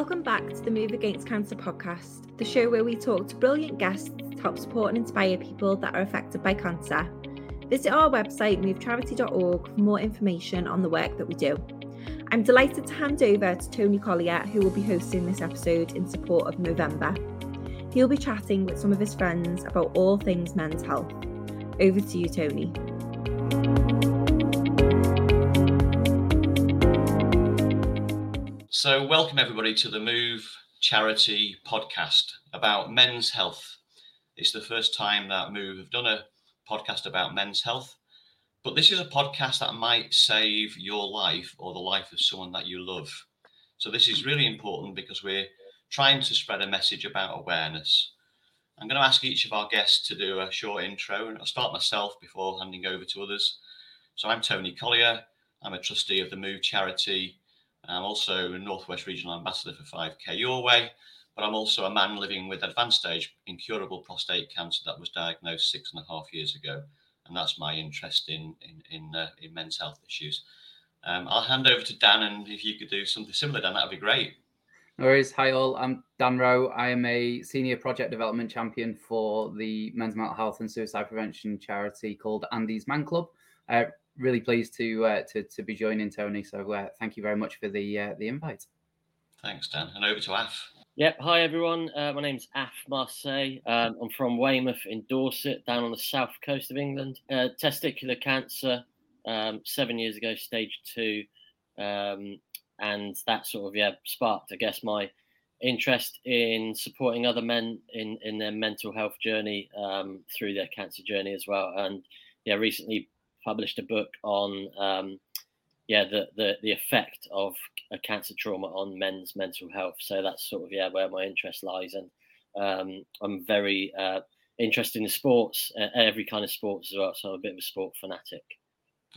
Welcome back to the Move Against Cancer podcast, the show where we talk to brilliant guests to help support and inspire people that are affected by cancer. Visit our website, movecharity.org, for more information on the work that we do. I'm delighted to hand over to Tony Collier, who will be hosting this episode in support of Movember. He'll be chatting with some of his friends about all things men's health. Over to you, Tony. So, welcome everybody to the Move Charity podcast about men's health. It's the first time that Move have done a podcast about men's health, but this is a podcast that might save your life or the life of someone that you love. So, this is really important because we're trying to spread a message about awareness. I'm going to ask each of our guests to do a short intro, and I'll start myself before handing over to others. So, I'm Tony Collier. I'm a trustee of the Move Charity I'm also a Northwest Regional Ambassador for 5K Your Way, but I'm also a man living with advanced stage incurable prostate cancer that was diagnosed six and a half years ago. And that's my interest in, in, in, uh, in men's health issues. Um, I'll hand over to Dan, and if you could do something similar, Dan, that'd be great. No worries. Hi, all. I'm Dan Rowe. I am a senior project development champion for the men's mental health and suicide prevention charity called Andy's Man Club. Uh, really pleased to uh, to to be joining Tony. So uh, thank you very much for the uh, the invite. Thanks, Dan. And over to Af. Yep. Hi, everyone. Uh, my name's Af Marseille. Um, I'm from Weymouth in Dorset, down on the south coast of England. Uh, testicular cancer, um, seven years ago, stage two. Um, and that sort of, yeah, sparked, I guess, my interest in supporting other men in, in their mental health journey um, through their cancer journey as well. And yeah, recently published a book on um, yeah the, the the effect of a cancer trauma on men's mental health. So that's sort of yeah where my interest lies, and um, I'm very uh, interested in sports, uh, every kind of sports as well. So I'm a bit of a sport fanatic.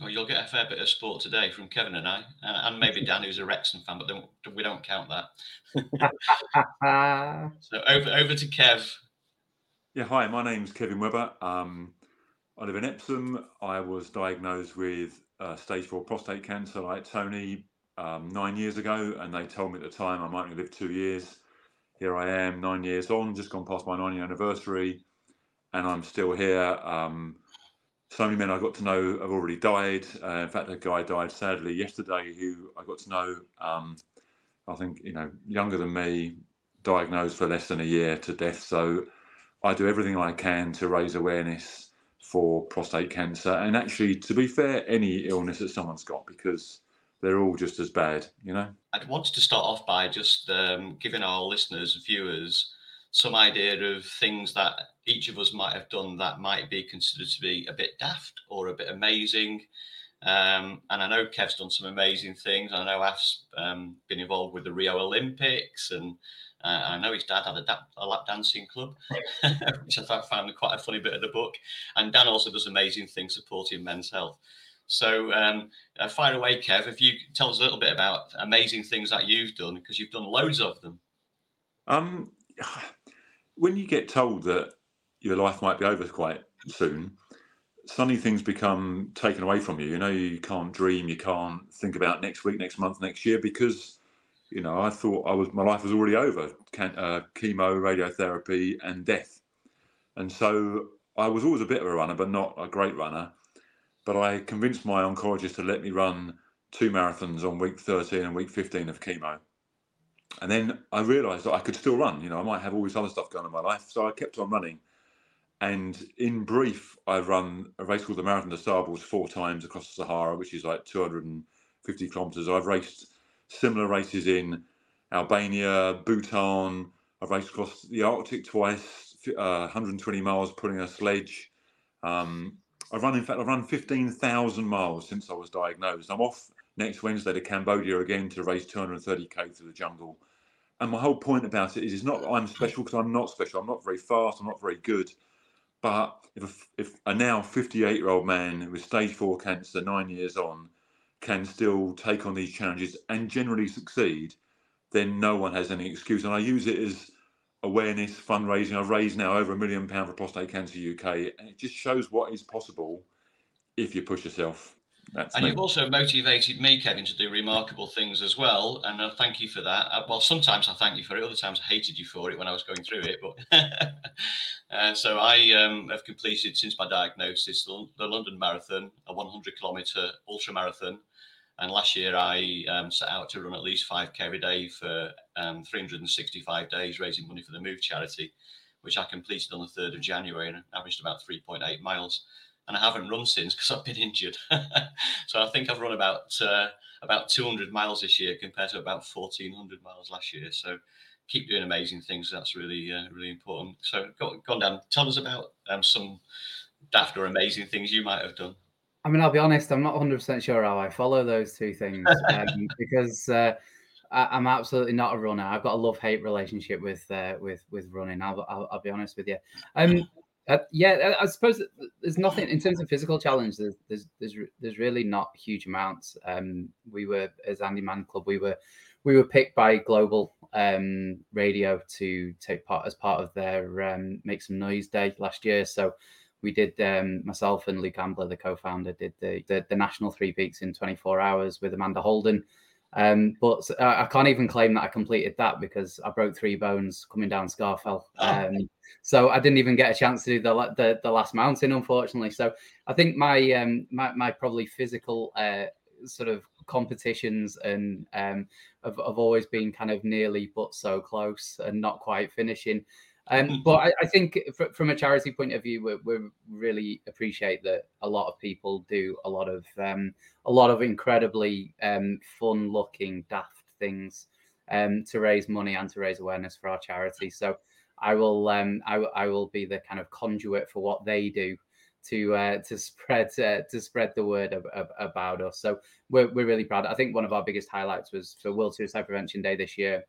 Well, you'll get a fair bit of sport today from Kevin and I, and maybe Dan, who's a Wrexham fan, but we don't count that. so over over to Kev. Yeah, hi, my name's Kevin Webber. Um, I live in Epsom. I was diagnosed with uh, stage four prostate cancer, like Tony, um, nine years ago, and they told me at the time I might only live two years. Here I am, nine years on, just gone past my nine year anniversary, and I'm still here. Um, so many men I got to know have already died. Uh, in fact, a guy died sadly yesterday who I got to know. Um, I think you know, younger than me, diagnosed for less than a year to death. So I do everything I can to raise awareness for prostate cancer, and actually, to be fair, any illness that someone's got because they're all just as bad, you know. I'd want to start off by just um, giving our listeners, viewers, some idea of things that each of us might have done that might be considered to be a bit daft or a bit amazing. Um, and I know Kev's done some amazing things. I know Af's um, been involved with the Rio Olympics and uh, I know his dad had a, da- a lap dancing club, which I found quite a funny bit of the book. And Dan also does amazing things supporting men's health. So, um, uh, fire away, Kev. If you tell us a little bit about amazing things that you've done, because you've done loads of them. Um, when you get told that your life might be over quite soon, suddenly things become taken away from you. You know, you can't dream, you can't think about next week, next month, next year because you know, I thought I was my life was already over, Can, uh, chemo, radiotherapy, and death. And so I was always a bit of a runner, but not a great runner. But I convinced my oncologist to let me run two marathons on week 13 and week 15 of chemo. And then I realised that I could still run. You know, I might have all this other stuff going on in my life, so I kept on running. And in brief, I've run a race called the Marathon des Sables four times across the Sahara, which is like 250 kilometres. I've raced similar races in Albania, Bhutan. I've raced across the Arctic twice, uh, 120 miles pulling a sledge. Um, I've run, in fact, I've run 15,000 miles since I was diagnosed. I'm off next Wednesday to Cambodia again to race 230k through the jungle. And my whole point about it is, it's not I'm special because I'm not special. I'm not very fast. I'm not very good. But if a, if a now 58 year old man with stage four cancer, nine years on, can still take on these challenges and generally succeed, then no one has any excuse. And I use it as awareness, fundraising. I've raised now over a million pounds for Prostate Cancer UK, and it just shows what is possible if you push yourself. That's And me. you've also motivated me, Kevin, to do remarkable things as well. And I thank you for that. Uh, Well, sometimes I thank you for it. Other times I hated you for it when I was going through it. But uh, so I um, have completed since my diagnosis the, the London Marathon, a 100 kilometre ultra marathon. And last year I um, set out to run at least 5k every day for um, 365 days, raising money for the Move charity, which I completed on the 3rd of January and averaged about 3.8 miles and I haven't run since because I've been injured. so I think I've run about uh, about 200 miles this year compared to about 1400 miles last year. So keep doing amazing things. That's really uh, really important. So go, go on, Dan. Tell us about um, some daft or amazing things you might have done. I mean, I'll be honest, I'm not 100% sure how I follow those two things um, because uh, I, am absolutely not a runner. I've got a love hate relationship with uh, with with running. I'll, I'll, I'll, be honest with you. Um, uh, yeah, I suppose there's nothing in terms of physical challenge. There's there's there's, there's really not huge amounts. Um, we were as Andy Man Club, we were we were picked by Global um, Radio to take part as part of their um, Make Some Noise Day last year. So we did um, myself and Luke Ambler, the co-founder, did the, the, the national three peaks in 24 hours with Amanda Holden. Um, but uh, I can't even claim that I completed that because I broke three bones coming down Scafell. Oh. Um, so I didn't even get a chance to do the, the, the last mountain, unfortunately. So I think my um, my, my probably physical uh, sort of competitions and um, have, have always been kind of nearly but so close and not quite finishing. Um, but I, I think fr- from a charity point of view, we we really appreciate that a lot of people do a lot of um, a lot of incredibly um, fun-looking, daft things um, to raise money and to raise awareness for our charity. So I will um, I, will be the kind of conduit for what they do to uh, to spread uh, to spread the word about us. So we're we're really proud. I think one of our biggest highlights was for World Suicide Prevention Day this year.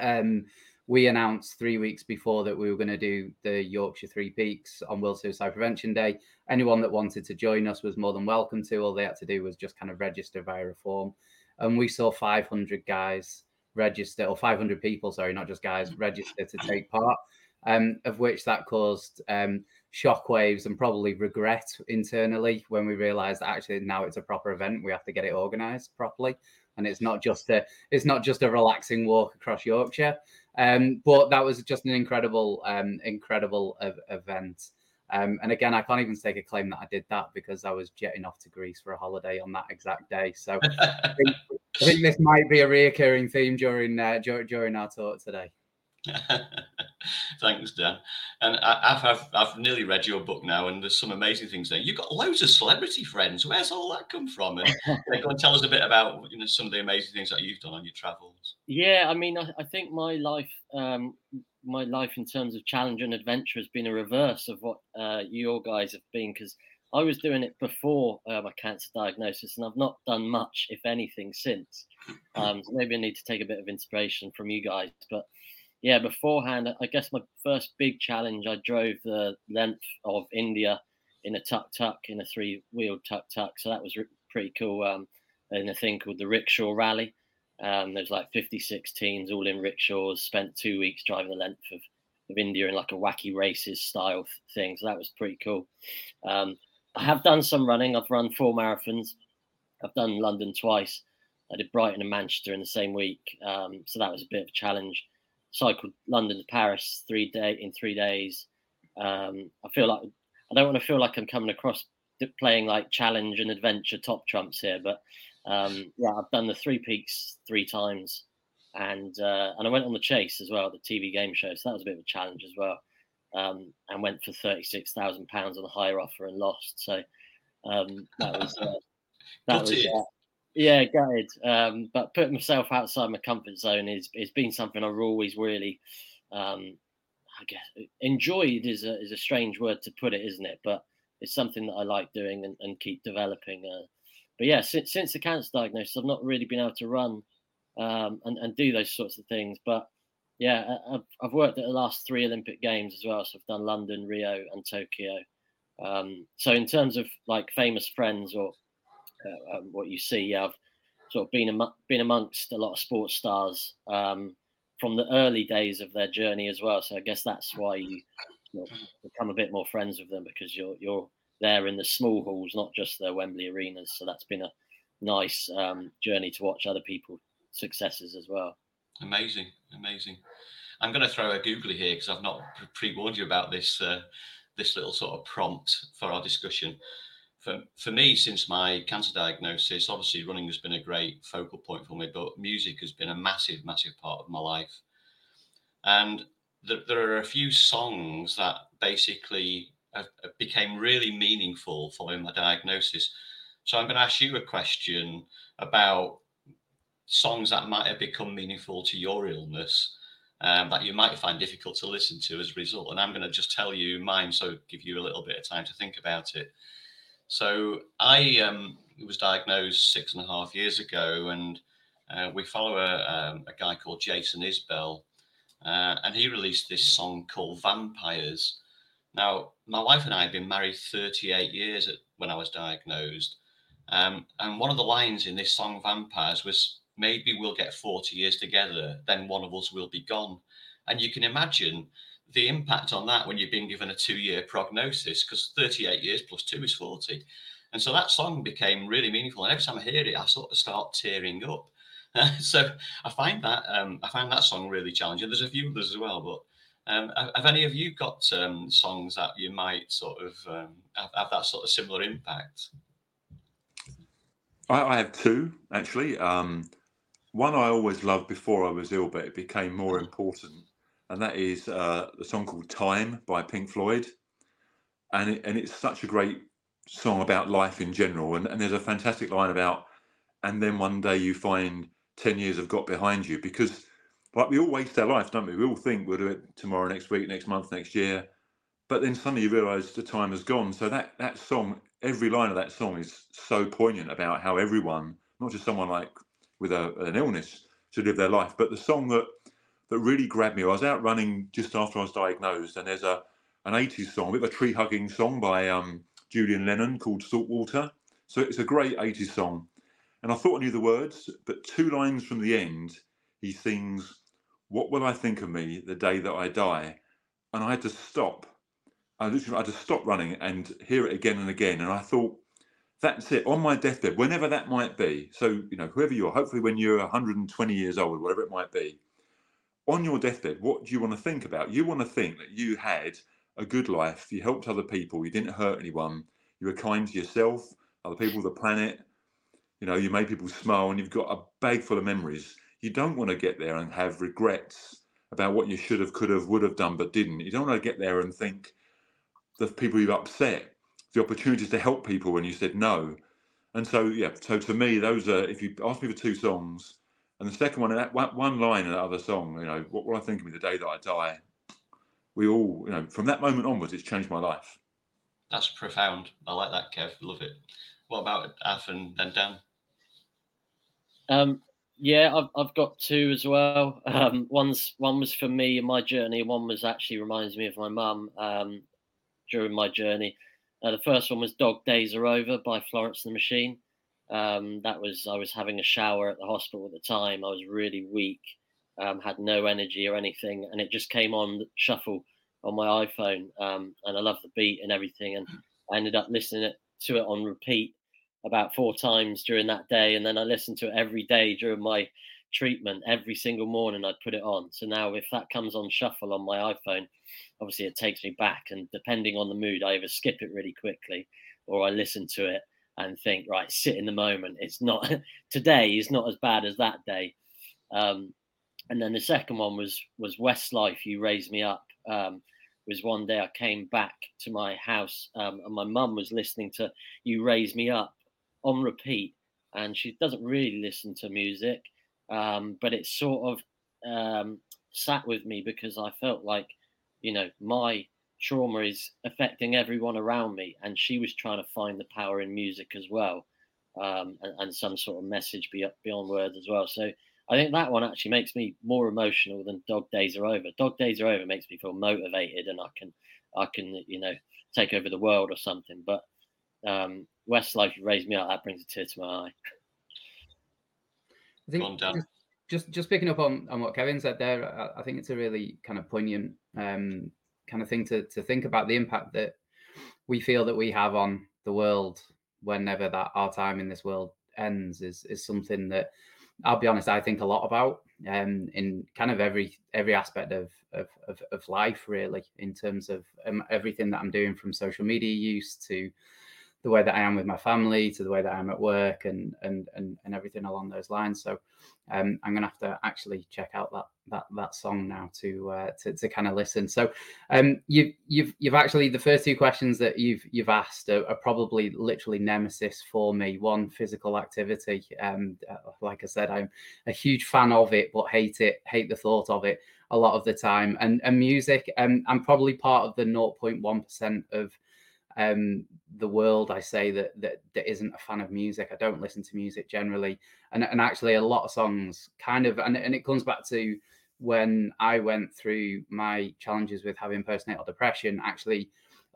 Um, we announced three weeks before that we were going to do the Yorkshire Three Peaks on World Suicide Prevention Day. Anyone that wanted to join us was more than welcome to. All they had to do was just kind of register via a form. And we saw 500 guys register, or 500 people, sorry, not just guys, register to take part, um, of which that caused um, shockwaves and probably regret internally when we realized that actually now it's a proper event. We have to get it organized properly. And it's not just a it's not just a relaxing walk across Yorkshire. Um, but that was just an incredible, um, incredible ev- event. Um, and again, I can't even take a claim that I did that because I was jetting off to Greece for a holiday on that exact day. So I, think, I think this might be a reoccurring theme during uh, dur- during our talk today. Thanks, Dan. And I, I've, I've I've nearly read your book now, and there's some amazing things there. You've got loads of celebrity friends. Where's all that come from? And go and tell us a bit about you know some of the amazing things that you've done on your travels. Yeah, I mean, I, I think my life, um, my life in terms of challenge and adventure has been a reverse of what uh, your guys have been because I was doing it before uh, my cancer diagnosis, and I've not done much, if anything, since. Um, so maybe I need to take a bit of inspiration from you guys, but yeah, beforehand, I guess my first big challenge, I drove the length of India in a tuk tuk, in a three wheeled tuk tuk. So that was re- pretty cool. Um, in a thing called the Rickshaw Rally. Um, there's like 56 teams all in rickshaws, spent two weeks driving the length of, of India in like a wacky races style thing. So that was pretty cool. Um, I have done some running. I've run four marathons. I've done London twice. I did Brighton and Manchester in the same week. Um, so that was a bit of a challenge cycled London to Paris three day in three days. Um, I feel like I don't want to feel like I'm coming across playing like challenge and adventure top trumps here, but um, yeah, I've done the three peaks three times, and uh, and I went on the chase as well, the TV game show. So that was a bit of a challenge as well, um, and went for thirty six thousand pounds on a higher offer and lost. So um, that was uh, that was. Yeah, gutted. Um, but putting myself outside my comfort zone is has been something I've always really, um, I guess, enjoyed is a is a strange word to put it, isn't it? But it's something that I like doing and, and keep developing. Uh, but yeah, since since the cancer diagnosis, I've not really been able to run um, and and do those sorts of things. But yeah, I've I've worked at the last three Olympic Games as well. So I've done London, Rio, and Tokyo. Um, so in terms of like famous friends or uh, um, what you see. I've sort of been am- been amongst a lot of sports stars um, from the early days of their journey as well. So I guess that's why you, you know, become a bit more friends with them because you're you're there in the small halls, not just the Wembley arenas. So that's been a nice um, journey to watch other people's successes as well. Amazing, amazing. I'm going to throw a googly here because I've not pre-warned you about this uh, this little sort of prompt for our discussion. For for me, since my cancer diagnosis, obviously running has been a great focal point for me, but music has been a massive, massive part of my life. And there, there are a few songs that basically have became really meaningful following my diagnosis. So I'm going to ask you a question about songs that might have become meaningful to your illness um, that you might find difficult to listen to as a result. And I'm going to just tell you mine, so give you a little bit of time to think about it. So I um, was diagnosed six and a half years ago, and uh, we follow a, um, a, guy called Jason Isbell, uh, and he released this song called Vampires. Now, my wife and I had been married 38 years at, when I was diagnosed. Um, and one of the lines in this song, Vampires, was maybe we'll get 40 years together, then one of us will be gone. And you can imagine the impact on that when you've been given a two year prognosis, because 38 years plus two is 40. And so that song became really meaningful. And every time I hear it, I sort of start tearing up. so I find that um, I find that song really challenging. There's a few others as well, but um, have any of you got um, songs that you might sort of um, have, have, that sort of similar impact? I, I have two actually. Um, one I always loved before I was ill, but it became more important, and that is uh, song called "Time" by Pink Floyd, and it, and it's such a great song about life in general, and, and there's a fantastic line about, and then one day you find ten years have got behind you because, like we all waste our life, don't we? We all think we'll do it tomorrow, next week, next month, next year, but then suddenly you realise the time has gone. So that that song, every line of that song is so poignant about how everyone, not just someone like with a, an illness to live their life. But the song that that really grabbed me, I was out running just after I was diagnosed, and there's a an 80s song, a bit of a tree hugging song by um, Julian Lennon called Saltwater. So it's a great 80s song. And I thought I knew the words, but two lines from the end, he sings, What will I think of me the day that I die? And I had to stop. I literally had to stop running and hear it again and again. And I thought, that's it on my deathbed, whenever that might be. So, you know, whoever you are, hopefully when you're 120 years old, whatever it might be, on your deathbed, what do you want to think about? You want to think that you had a good life, you helped other people, you didn't hurt anyone, you were kind to yourself, other people, the planet, you know, you made people smile, and you've got a bag full of memories. You don't want to get there and have regrets about what you should have, could have, would have done, but didn't. You don't want to get there and think the people you've upset the opportunities to help people when you said no. And so, yeah, so to me, those are, if you ask me for two songs, and the second one, that one line in that other song, you know, what will I think of me the day that I die? We all, you know, from that moment onwards, it's changed my life. That's profound. I like that, Kev. Love it. What about Af and then Dan? Um, yeah, I've, I've got two as well. Um, one's one was for me in my journey. One was actually reminds me of my mum um, during my journey. Uh, the first one was Dog Days Are Over by Florence and the Machine. Um, that was, I was having a shower at the hospital at the time. I was really weak, um, had no energy or anything. And it just came on shuffle on my iPhone. Um, and I love the beat and everything. And I ended up listening to it on repeat about four times during that day. And then I listened to it every day during my treatment. Every single morning I'd put it on. So now if that comes on shuffle on my iPhone, obviously it takes me back and depending on the mood i either skip it really quickly or i listen to it and think right sit in the moment. It's not today is not as bad as that day. Um, and then the second one was was westlife you raised me up. Um, was one day i came back to my house um, and my mum was listening to you raise me up on repeat and she doesn't really listen to music um, but it sort of um, sat with me because i felt like you know, my trauma is affecting everyone around me. And she was trying to find the power in music as well, um, and, and, some sort of message beyond words as well. So I think that one actually makes me more emotional than Dog Days Are Over. Dog Days Are Over makes me feel motivated, and I can, I can, you know, take over the world or something. But um, Westlife, you raised me up. That brings a tear to my eye. I think just, just just picking up on, on what Kevin said there, I, I think it's a really kind of poignant um, kind of thing to, to think about the impact that we feel that we have on the world whenever that our time in this world ends is is something that I'll be honest, I think a lot about um, in kind of every every aspect of, of of, of life, really, in terms of um, everything that I'm doing from social media use to the way that I am with my family to the way that I'm at work and and and, and everything along those lines. So um, I'm gonna have to actually check out that that that song now to uh, to, to kind of listen. So um, you you've you've actually the first two questions that you've you've asked are, are probably literally nemesis for me. One physical activity. Um, uh, like I said, I'm a huge fan of it, but hate it hate the thought of it a lot of the time. And and music. Um, I'm probably part of the 0.1 percent of um, the world I say that, that that isn't a fan of music. I don't listen to music generally, and and actually a lot of songs kind of and and it comes back to when I went through my challenges with having postnatal depression. Actually,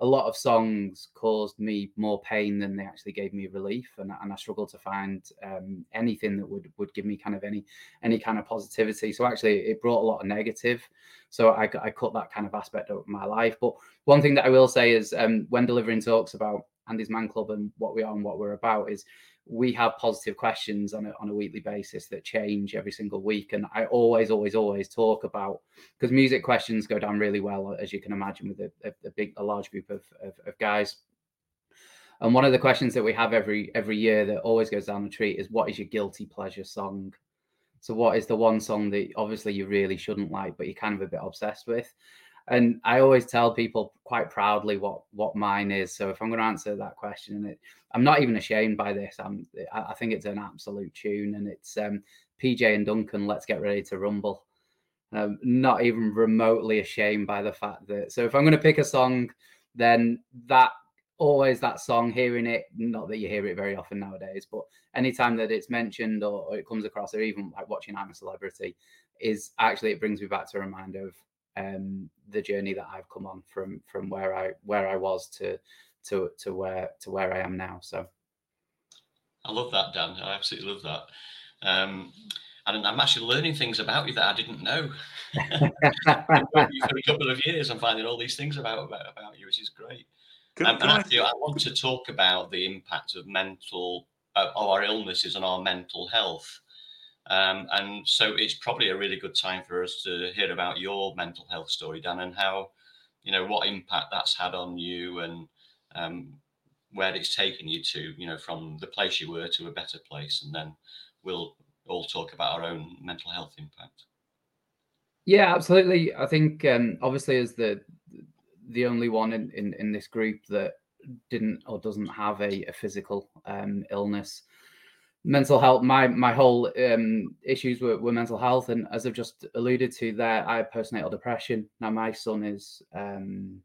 a lot of songs caused me more pain than they actually gave me relief, and, and I struggled to find um, anything that would would give me kind of any any kind of positivity. So actually, it brought a lot of negative. So I, I cut that kind of aspect of my life. But one thing that I will say is um, when delivering talks about Andy's Man Club and what we are and what we're about is we have positive questions on a, on a weekly basis that change every single week. And I always, always, always talk about because music questions go down really well, as you can imagine, with a, a, a big, a large group of, of, of, guys. And one of the questions that we have every every year that always goes down the treat is what is your guilty pleasure song? So what is the one song that obviously you really shouldn't like, but you're kind of a bit obsessed with? And I always tell people quite proudly what what mine is. So if I'm going to answer that question, and it, I'm not even ashamed by this. I'm I think it's an absolute tune, and it's um, PJ and Duncan. Let's get ready to rumble. Um, not even remotely ashamed by the fact that. So if I'm going to pick a song, then that always that song. Hearing it, not that you hear it very often nowadays, but anytime that it's mentioned or, or it comes across, or even like watching I'm a Celebrity, is actually it brings me back to a reminder of um, the journey that I've come on from from where I where I was to to to where to where I am now. So I love that, Dan. I absolutely love that. Um, and I'm actually learning things about you that I didn't know. for a couple of years, I'm finding all these things about about, about you, which is great. Can, um, can and I, I, I want to talk about the impact of mental uh, of our illnesses on our mental health. Um, and so it's probably a really good time for us to hear about your mental health story, Dan, and how, you know, what impact that's had on you and um, where it's taken you to, you know, from the place you were to a better place. And then we'll all talk about our own mental health impact. Yeah, absolutely. I think um, obviously as the the only one in, in, in this group that didn't or doesn't have a, a physical um, illness, mental health my my whole um, issues were, were mental health and as i've just alluded to there i have postnatal depression now my son is um,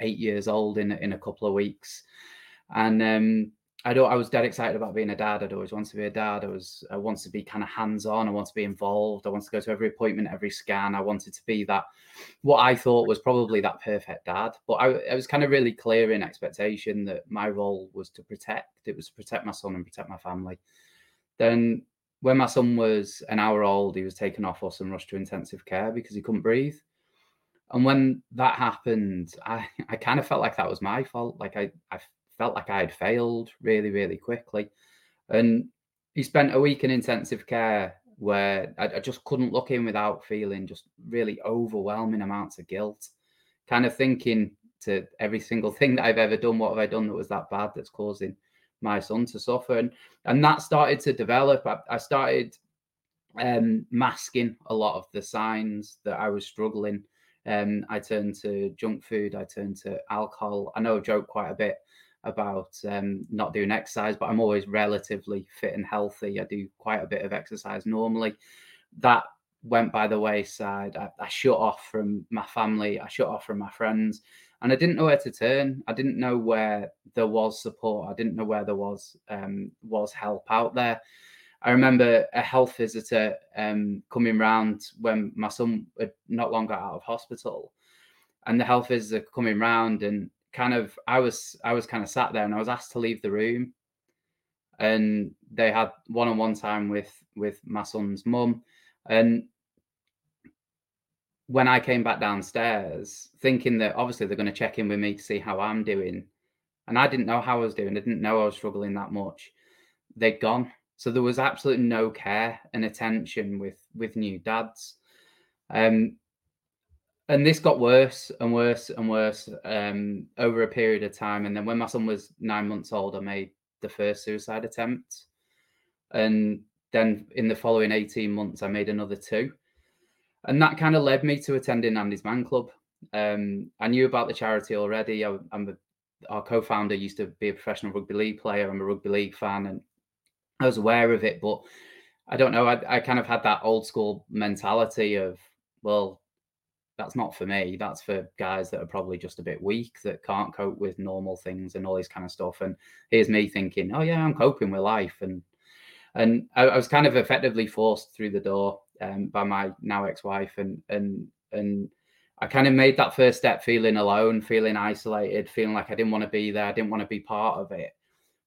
eight years old in in a couple of weeks and um, I don't. I was dead excited about being a dad. I'd always wanted to be a dad. I was. I wanted to be kind of hands on. I wanted to be involved. I wanted to go to every appointment, every scan. I wanted to be that. What I thought was probably that perfect dad. But I, I was kind of really clear in expectation that my role was to protect. It was to protect my son and protect my family. Then when my son was an hour old, he was taken off us and rushed to intensive care because he couldn't breathe. And when that happened, I, I kind of felt like that was my fault. Like I, I felt like I had failed really, really quickly. And he spent a week in intensive care where I, I just couldn't look in without feeling just really overwhelming amounts of guilt, kind of thinking to every single thing that I've ever done, what have I done that was that bad that's causing my son to suffer. And and that started to develop. I, I started um, masking a lot of the signs that i was struggling. Um, i turned to junk food i turned to alcohol. I know i joke quite a bit about um, not doing exercise but i'm always relatively fit and healthy. I do quite a bit of exercise normally. That went by the wayside. I, I shut off from my family. I shut off from my friends and I didn't know where to turn. I didn't know where there was support. I didn't know where there was um, was help out there. I remember a health visitor um, coming round when my son had not long got out of hospital, and the health visitor coming round and kind of I was I was kind of sat there and I was asked to leave the room, and they had one on one time with with my son's mum, and when I came back downstairs, thinking that obviously they're going to check in with me to see how I'm doing, and I didn't know how I was doing. I didn't know I was struggling that much. They'd gone, so there was absolutely no care and attention with with new dads. Um, and this got worse and worse and worse um, over a period of time. And then when my son was nine months old, I made the first suicide attempt. And then in the following 18 months, I made another two. And that kind of led me to attending Andy's Man Club. Um, I knew about the charity already. I, am our co-founder used to be a professional rugby league player. I'm a rugby league fan, and I was aware of it. But I don't know. I, I kind of had that old school mentality of, well, that's not for me. That's for guys that are probably just a bit weak that can't cope with normal things and all this kind of stuff. And here's me thinking, oh yeah, I'm coping with life, and and I, I was kind of effectively forced through the door um, by my now ex-wife, and and and I kind of made that first step feeling alone, feeling isolated, feeling like I didn't want to be there, I didn't want to be part of it.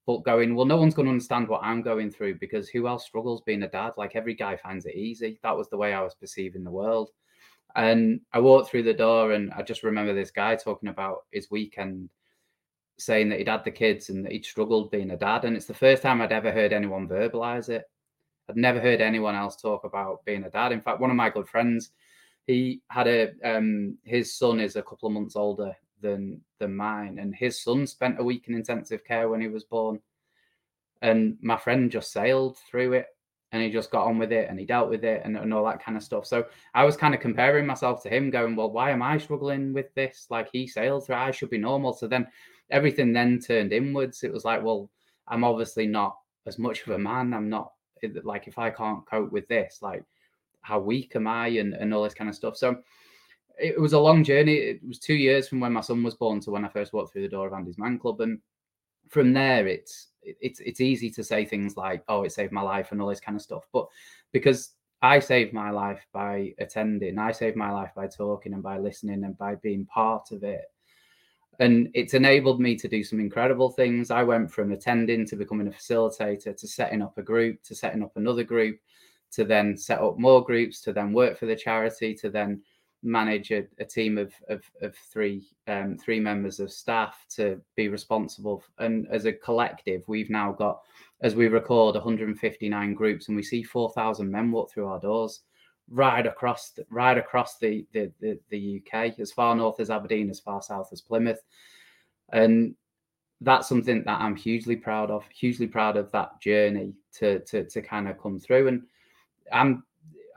But going, well, no one's going to understand what I'm going through because who else struggles being a dad? Like every guy finds it easy. That was the way I was perceiving the world. And I walked through the door and I just remember this guy talking about his weekend, saying that he'd had the kids and that he'd struggled being a dad. And it's the first time I'd ever heard anyone verbalize it. I'd never heard anyone else talk about being a dad. In fact, one of my good friends, he had a um his son is a couple of months older than than mine, and his son spent a week in intensive care when he was born. And my friend just sailed through it and he just got on with it and he dealt with it and, and all that kind of stuff. So I was kind of comparing myself to him, going, Well, why am I struggling with this? Like he sailed through, I should be normal. So then everything then turned inwards. It was like, Well, I'm obviously not as much of a man. I'm not like if I can't cope with this, like how weak am I and, and all this kind of stuff. So it was a long journey. It was two years from when my son was born to when I first walked through the door of Andy's Man Club. And from there, it's it's it's easy to say things like, "Oh, it saved my life" and all this kind of stuff. But because I saved my life by attending, I saved my life by talking and by listening and by being part of it. And it's enabled me to do some incredible things. I went from attending to becoming a facilitator to setting up a group to setting up another group to then set up more groups to then work for the charity to then manage a, a team of, of, of three um, three members of staff to be responsible. And as a collective, we've now got, as we record, 159 groups, and we see 4,000 men walk through our doors right across the, right across the, the, the the UK, as far north as Aberdeen, as far south as Plymouth, and that's something that I'm hugely proud of. Hugely proud of that journey to to to kind of come through, and I'm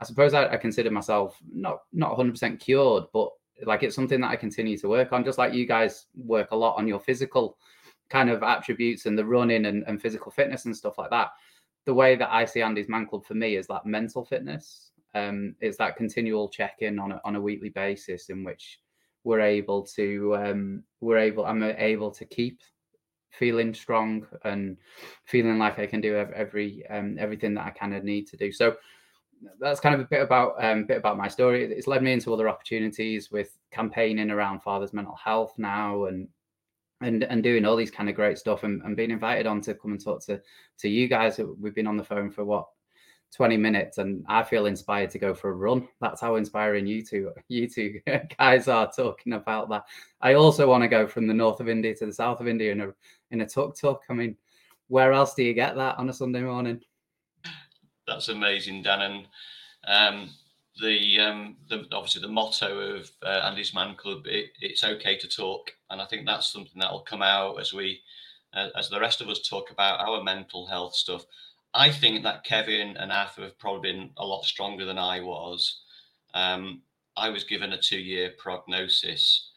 I suppose I, I consider myself not not 100 percent cured, but like it's something that I continue to work on. Just like you guys work a lot on your physical kind of attributes and the running and, and physical fitness and stuff like that. The way that I see Andy's Man Club for me is that mental fitness. Um, it's that continual check in on a, on a weekly basis in which we're able to um, we're able I'm able to keep feeling strong and feeling like I can do every um, everything that I kind of need to do. So that's kind of a bit about um, bit about my story. It's led me into other opportunities with campaigning around father's mental health now, and and and doing all these kind of great stuff, and, and being invited on to come and talk to to you guys. We've been on the phone for what 20 minutes and I feel inspired to go for a run. That's how inspiring you two you two guys are talking about that. I also want to go from the north of India to the south of India in a in a tuk tuk. I mean, where else do you get that on a Sunday morning? that's amazing, Dan. And um, the, um, the obviously the motto of uh, Andy's Man Club, it, it's okay to talk, and I think that's something that will come out as we, uh, as the rest of us talk about our mental health stuff. I think that Kevin and Arthur have probably been a lot stronger than I was. Um, I was given a two-year prognosis,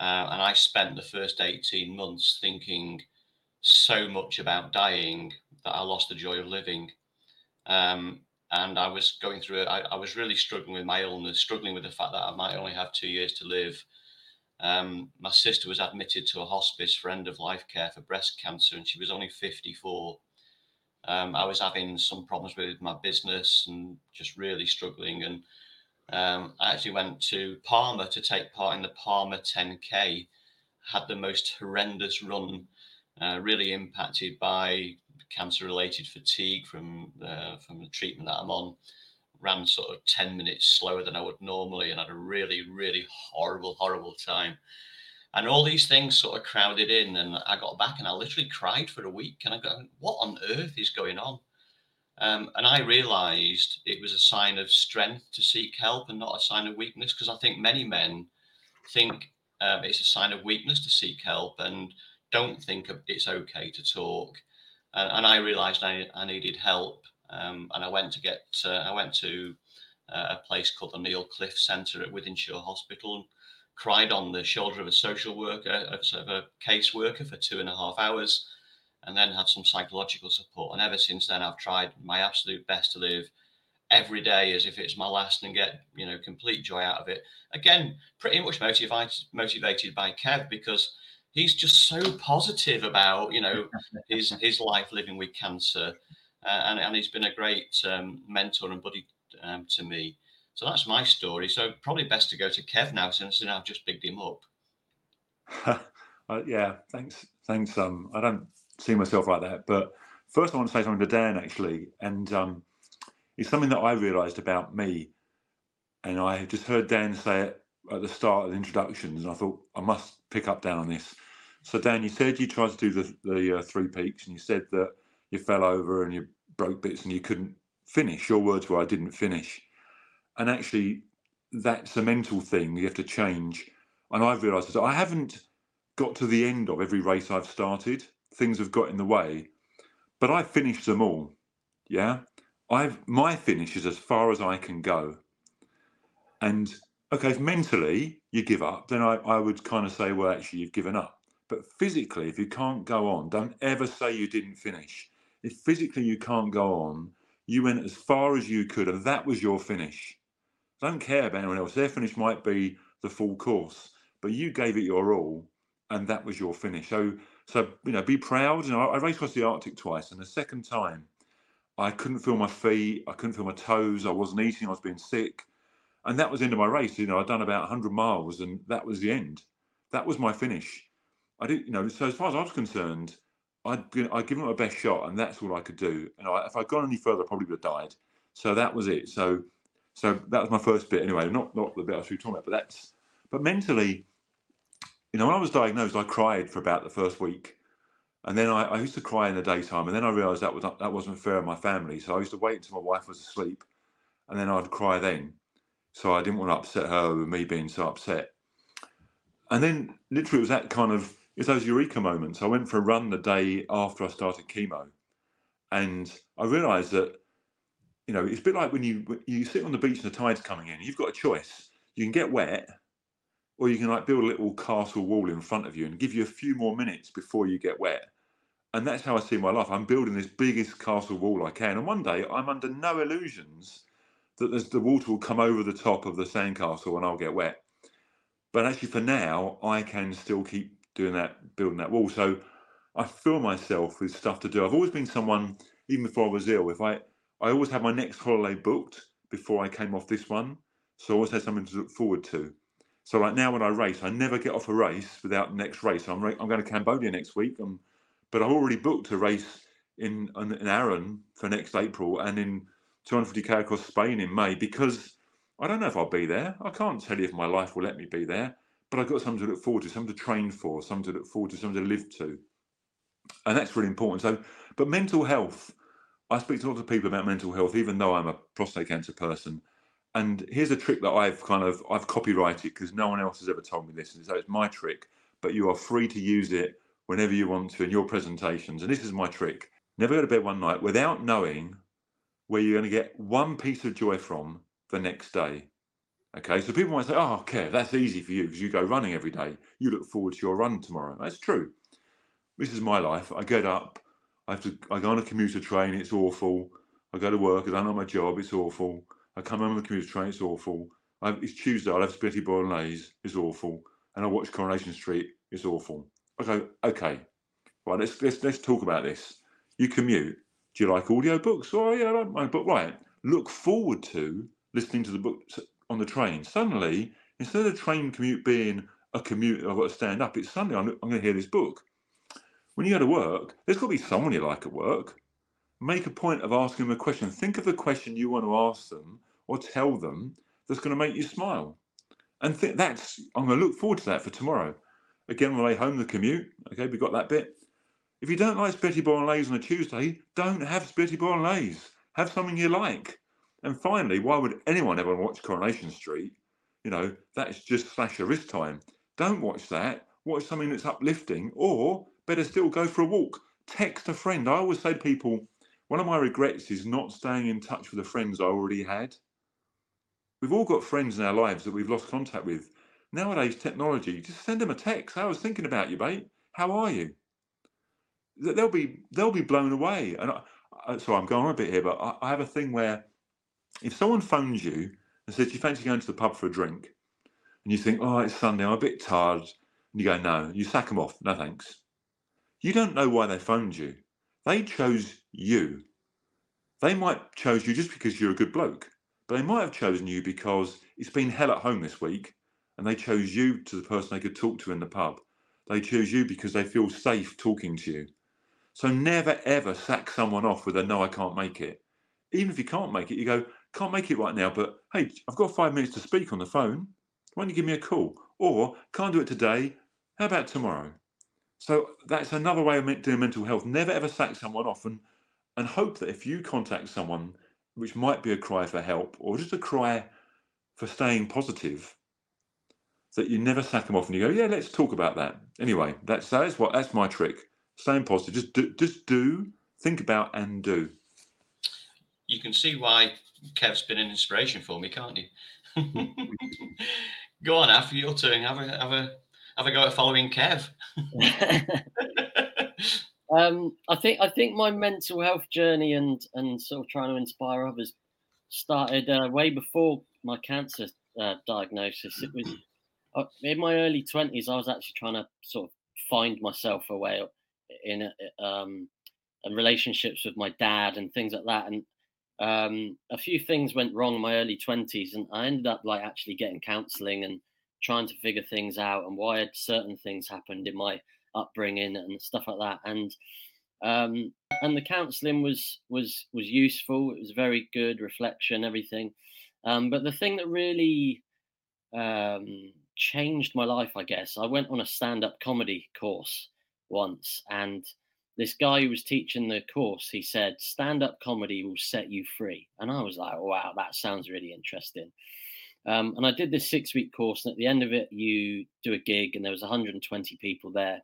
uh, and I spent the first eighteen months thinking so much about dying that I lost the joy of living. Um, and I was going through it. I, I, was really struggling with my illness, struggling with the fact that I might only have two years to live. Um, my sister was admitted to a hospice for end of life care for breast cancer, and she was only 54. Um, I was having some problems with my business and just really struggling. And um, I actually went to Palma to take part in the Palma 10K. Had the most horrendous run, uh, really impacted by cancer related fatigue from uh, from the treatment that I'm on ran sort of 10 minutes slower than I would normally and had a really really horrible horrible time And all these things sort of crowded in, and I got back and I literally cried for a week. And I go, "What on earth is going on?" Um, and I realised it was a sign of strength to seek help and not a sign of weakness, because I think many men think um, it's a sign of weakness to seek help and don't think it's okay to talk. And, and I realised I, I, needed help, um, and I went to get uh, I went to uh, a place called the Neil Cliffe Centre at Wythenshawe Hospital cried on the shoulder of a social worker, of, sort of a case worker for two and a half hours, and then had some psychological support. And ever since then, I've tried my absolute best to live every day as if it's my last and get you know complete joy out of it. Again, pretty much motivated motivated by Kev because he's just so positive about you know his his life living with cancer, uh, and and he's been a great um, mentor and buddy um, to me. So that's my story. So probably best to go to Kev now since I've just picked him up. uh, yeah, thanks, thanks. Um, I don't see myself like that, but first I want to say something to Dan actually, and um, it's something that I realised about me, and I just heard Dan say it at the start of the introductions, and I thought I must pick up Dan on this. So Dan, you said you tried to do the the uh, three peaks, and you said that you fell over and you broke bits and you couldn't finish. Your words were, "I didn't finish," and actually, that's a mental thing you have to change. And I've realised that I haven't got to the end of every race I've started. Things have got in the way, but I finished them all. Yeah, I've my finish is as far as I can go. And okay, if mentally you give up, then I, I would kind of say, well, actually, you've given up. But physically, if you can't go on, don't ever say you didn't finish. If physically you can't go on, you went as far as you could, and that was your finish. Don't care about anyone else. Their finish might be the full course, but you gave it your all, and that was your finish. So, so you know, be proud. You know, I raced across the Arctic twice, and the second time, I couldn't feel my feet, I couldn't feel my toes, I wasn't eating, I was being sick, and that was of my race. You know, I'd done about 100 miles, and that was the end. That was my finish. I didn't, you know. So as far as I was concerned, I'd I'd given it my best shot, and that's all I could do. And I, if I'd gone any further, I probably would have died. So that was it. So, so that was my first bit. Anyway, not not the bit I was talking about, but that's. But mentally, you know, when I was diagnosed, I cried for about the first week, and then I, I used to cry in the daytime, and then I realised that was that wasn't fair on my family. So I used to wait until my wife was asleep, and then I'd cry then. So I didn't want to upset her with me being so upset. And then literally it was that kind of it's those eureka moments. I went for a run the day after I started chemo, and I realised that you know it's a bit like when you you sit on the beach and the tide's coming in. You've got a choice. You can get wet, or you can like build a little castle wall in front of you and give you a few more minutes before you get wet. And that's how I see my life. I'm building this biggest castle wall I can, and one day I'm under no illusions that the water will come over the top of the sandcastle and I'll get wet. But actually, for now, I can still keep doing that, building that wall. So I fill myself with stuff to do. I've always been someone, even before I was ill, if I, I always had my next holiday booked before I came off this one. So I always had something to look forward to. So like now when I race, I never get off a race without the next race. I'm, I'm going to Cambodia next week, um, but I've already booked a race in, in, in Arran for next April and in 250k across Spain in May because I don't know if I'll be there. I can't tell you if my life will let me be there but I've got something to look forward to, something to train for, something to look forward to, something to live to. And that's really important. So, but mental health, I speak to lots of people about mental health, even though I'm a prostate cancer person. And here's a trick that I've kind of I've copyrighted because no one else has ever told me this. And so it's my trick, but you are free to use it whenever you want to in your presentations. And this is my trick. Never go to bed one night without knowing where you're going to get one piece of joy from the next day. Okay, so people might say, "Oh, okay, that's easy for you because you go running every day. You look forward to your run tomorrow." That's true. This is my life. I get up. I have to. I go on a commuter train. It's awful. I go to work. I don't know my job. It's awful. I come home on the commuter train. It's awful. I, it's Tuesday. I'll have spaghetti bolognese. It's awful. And I watch Coronation Street. It's awful. I go, okay, right. Let's let's let's talk about this. You commute. Do you like audio books? Oh yeah, I don't mind. But right, look forward to listening to the book on the train, suddenly, instead of the train commute being a commute, I've got to stand up, it's suddenly I'm, I'm going to hear this book. When you go to work, there's got to be someone you like at work. Make a point of asking them a question. Think of the question you want to ask them or tell them that's going to make you smile. And th- that's, I'm going to look forward to that for tomorrow. again on the way home, the commute. Okay, we got that bit. If you don't like spaghetti bolognese on a Tuesday, don't have spaghetti bolognese. Have something you like. And finally, why would anyone ever watch Coronation Street? You know, that's just slasher wrist time. Don't watch that. Watch something that's uplifting, or better still, go for a walk. Text a friend. I always say to people, one of my regrets is not staying in touch with the friends I already had. We've all got friends in our lives that we've lost contact with. Nowadays, technology, just send them a text. I was thinking about you, mate. How are you? They'll be they'll be blown away. And I, so I'm going on a bit here, but I, I have a thing where if someone phones you and says, "Do you fancy going to the pub for a drink?" and you think, "Oh, it's Sunday, I'm a bit tired," and you go, "No," you sack them off. No thanks. You don't know why they phoned you. They chose you. They might chose you just because you're a good bloke, but they might have chosen you because it's been hell at home this week, and they chose you to the person they could talk to in the pub. They chose you because they feel safe talking to you. So never ever sack someone off with a no, I can't make it. Even if you can't make it, you go, can't make it right now, but hey, I've got five minutes to speak on the phone. Why don't you give me a call? Or can't do it today. How about tomorrow? So that's another way of doing mental health. Never ever sack someone off and, and hope that if you contact someone, which might be a cry for help or just a cry for staying positive, that you never sack them off and you go, yeah, let's talk about that. Anyway, that's that's what that's my trick. Staying positive. Just do, just do, think about, and do. You can see why Kev's been an inspiration for me, can't you? go on, after your turn. Have a have a have a go at following Kev. um, I think I think my mental health journey and and sort of trying to inspire others started uh, way before my cancer uh, diagnosis. It was uh, in my early twenties. I was actually trying to sort of find myself a way in um, and relationships with my dad and things like that. And um, a few things went wrong in my early 20s and i ended up like actually getting counseling and trying to figure things out and why had certain things happened in my upbringing and stuff like that and um, and the counseling was was was useful it was very good reflection everything um, but the thing that really um, changed my life i guess i went on a stand-up comedy course once and this guy who was teaching the course, he said, stand up comedy will set you free. And I was like, wow, that sounds really interesting. Um, and I did this six week course. And at the end of it, you do a gig, and there was 120 people there.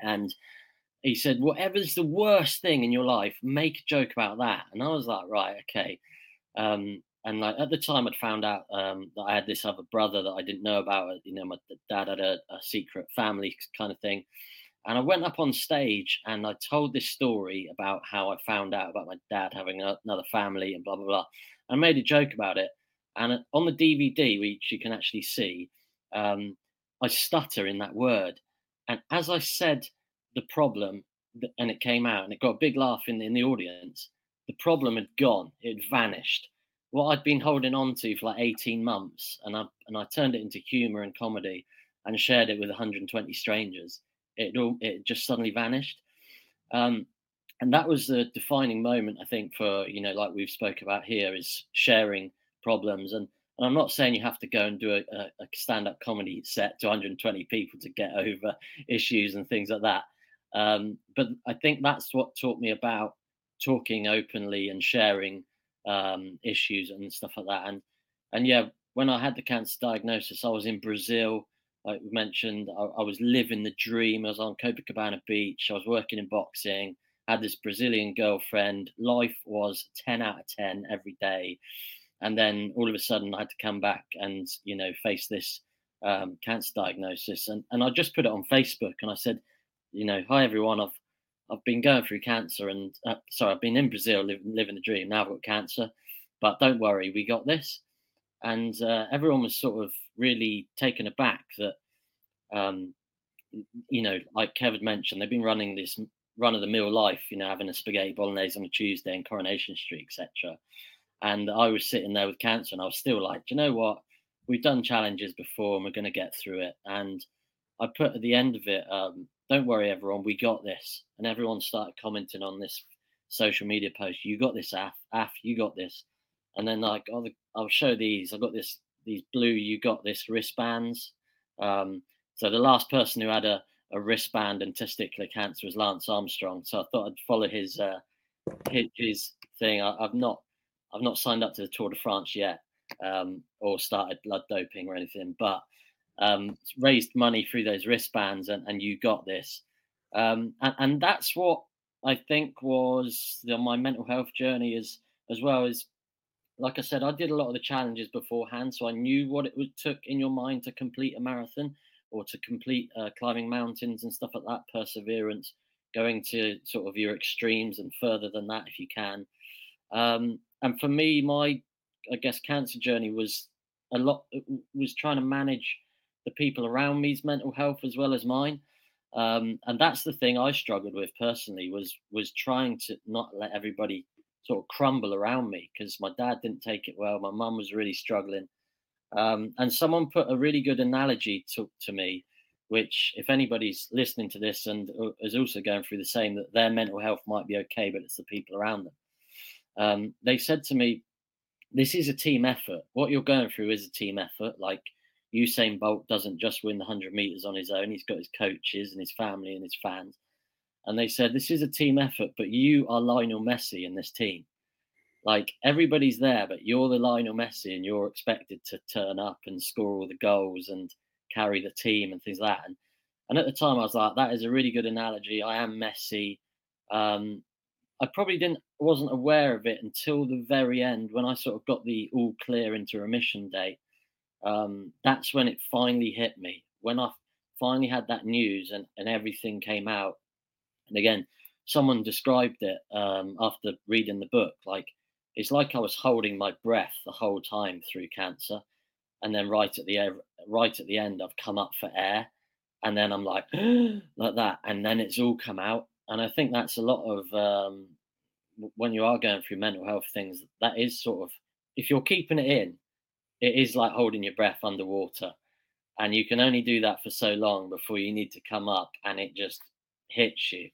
And he said, whatever's the worst thing in your life, make a joke about that. And I was like, right, okay. Um, and like at the time, I'd found out um, that I had this other brother that I didn't know about. You know, my dad had a, a secret family kind of thing. And I went up on stage and I told this story about how I found out about my dad having a, another family and blah, blah, blah. I made a joke about it. And on the DVD, which you can actually see, um, I stutter in that word. And as I said the problem, and it came out and it got a big laugh in the, in the audience, the problem had gone, it vanished. What I'd been holding on to for like 18 months, and I, and I turned it into humor and comedy and shared it with 120 strangers it all it just suddenly vanished. Um, and that was the defining moment, I think, for you know, like we've spoke about here, is sharing problems. And, and I'm not saying you have to go and do a, a, a stand-up comedy set to 120 people to get over issues and things like that. Um, but I think that's what taught me about talking openly and sharing um, issues and stuff like that. And and yeah, when I had the cancer diagnosis, I was in Brazil like mentioned, I, I, was living the dream. I was on Copacabana Beach. I was working in boxing. Had this Brazilian girlfriend. Life was ten out of ten every day. And then all of a sudden, I had to come back and you know face this um, cancer diagnosis. And and I just put it on Facebook and I said, you know, hi everyone. I've I've been going through cancer and uh, sorry, I've been in Brazil living living the dream. Now I've got cancer, but don't worry, we got this and uh, everyone was sort of really taken aback that, um, you know, like Kevin mentioned, they've been running this run of the mill life, you know, having a spaghetti bolognese on a Tuesday in Coronation Street, etc. And I was sitting there with cancer, and I was still like, you know what? We've done challenges before, and we're going to get through it. And I put at the end of it, um, "Don't worry, everyone, we got this." And everyone started commenting on this social media post. You got this, Af. Af, you got this. And then like I'll, I'll show these. I've got this these blue. You got this wristbands um, So the last person who had a, a wristband and testicular cancer was Lance Armstrong. So I thought I'd follow his uh, his, his, thing. I, have not I've not signed up to the Tour de France yet, um, or started blood doping or anything, but um, raised money through those wristbands, and, and you got this. Um, and, and that's what I think was the, my mental health journey as as well as like I said, I did a lot of the challenges beforehand, so I knew what it would, took in your mind to complete a marathon or to complete uh, climbing mountains and stuff like that. Perseverance, going to sort of your extremes and further than that if you can. Um, and for me, my I guess cancer journey was a lot was trying to manage the people around me's mental health as well as mine. Um, and that's the thing I struggled with personally was was trying to not let everybody sort of crumble around me because my dad didn't take it well. My mum was really struggling. Um, and someone put a really good analogy to, to me, which, if anybody's listening to this and uh, is also going through the same, that their mental health might be okay, but it's the people around them. Um, they said to me, This is a team effort. What you're going through is a team effort. Like Usain Bolt doesn't just win the 100 meters on his own, he's got his coaches and his family and his fans. And they said, This is a team effort, but you are Lionel Messi in this team. Like everybody's there, but you're the Lionel Messi and you're expected to turn up and score all the goals and carry the team and things like that. And, and at the time, I was like, That is a really good analogy. I am Messi. Um, I probably didn't wasn't aware of it until the very end when I sort of got the all clear into remission date. Um, that's when it finally hit me. When I finally had that news and, and everything came out. And again, someone described it um, after reading the book like it's like I was holding my breath the whole time through cancer, and then right at the right at the end, I've come up for air, and then I'm like like that, and then it's all come out, and I think that's a lot of um, when you are going through mental health things. That is sort of if you're keeping it in, it is like holding your breath underwater, and you can only do that for so long before you need to come up, and it just hits you.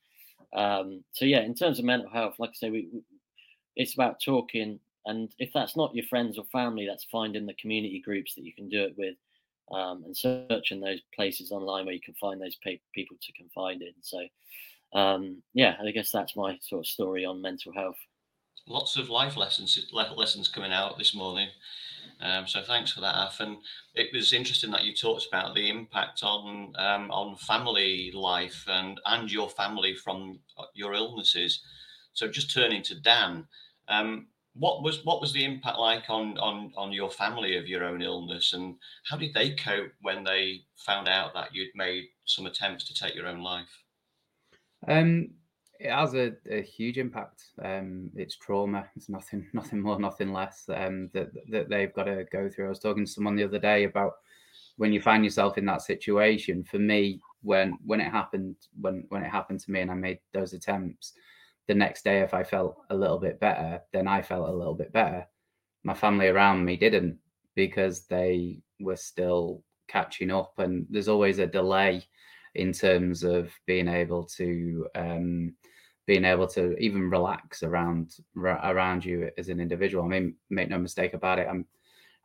Um, so yeah, in terms of mental health, like I say, we, we it's about talking, and if that's not your friends or family, that's finding the community groups that you can do it with, um, and searching those places online where you can find those pe- people to confide in. So um, yeah, I guess that's my sort of story on mental health. Lots of life lessons lessons coming out this morning. Um, so thanks for that, Af. And it was interesting that you talked about the impact on um, on family life and and your family from uh, your illnesses. So just turning to Dan, um, what was what was the impact like on on on your family of your own illness, and how did they cope when they found out that you'd made some attempts to take your own life? Um, it has a, a huge impact. Um, it's trauma. It's nothing, nothing more, nothing less. Um, that that they've got to go through. I was talking to someone the other day about when you find yourself in that situation. For me, when when it happened, when when it happened to me, and I made those attempts, the next day, if I felt a little bit better, then I felt a little bit better. My family around me didn't because they were still catching up, and there's always a delay in terms of being able to um, being able to even relax around around you as an individual. I mean, make no mistake about it. I'm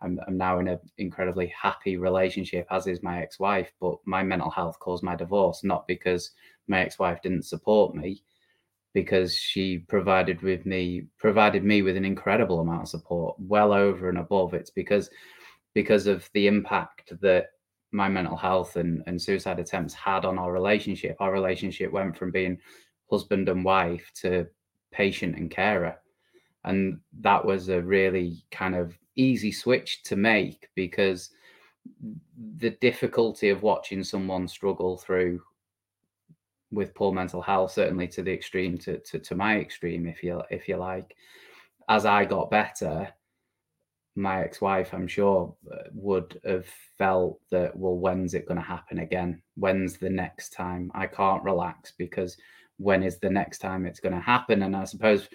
I'm, I'm now in an incredibly happy relationship, as is my ex-wife. But my mental health caused my divorce, not because my ex-wife didn't support me, because she provided with me provided me with an incredible amount of support, well over and above. It's because because of the impact that my mental health and, and suicide attempts had on our relationship. Our relationship went from being husband and wife to patient and carer. And that was a really kind of easy switch to make because the difficulty of watching someone struggle through with poor mental health, certainly to the extreme, to, to, to my extreme, if you if you like, as I got better, my ex-wife, I'm sure, uh, would have felt that, well, when's it going to happen again? When's the next time? I can't relax because when is the next time it's going to happen? And I suppose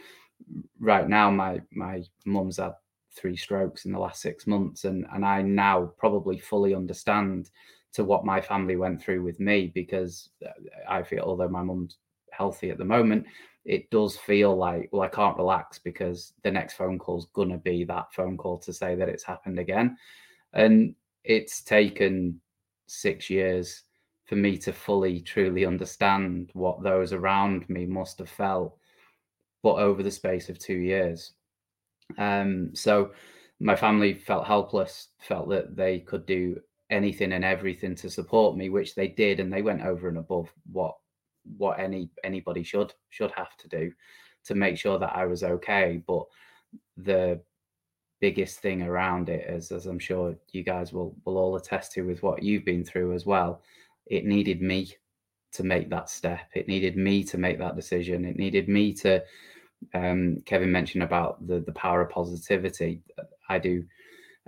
right now, my my mum's had three strokes in the last six months, and and I now probably fully understand to what my family went through with me because uh, I feel, although my mum's healthy at the moment, it does feel like, well, I can't relax because the next phone call is going to be that phone call to say that it's happened again. And it's taken six years for me to fully, truly understand what those around me must have felt, but over the space of two years. Um, so my family felt helpless, felt that they could do anything and everything to support me, which they did, and they went over and above what what any anybody should should have to do to make sure that I was okay. But the biggest thing around it is, as I'm sure you guys will will all attest to with what you've been through as well, it needed me to make that step. It needed me to make that decision. It needed me to um, Kevin mentioned about the the power of positivity. I do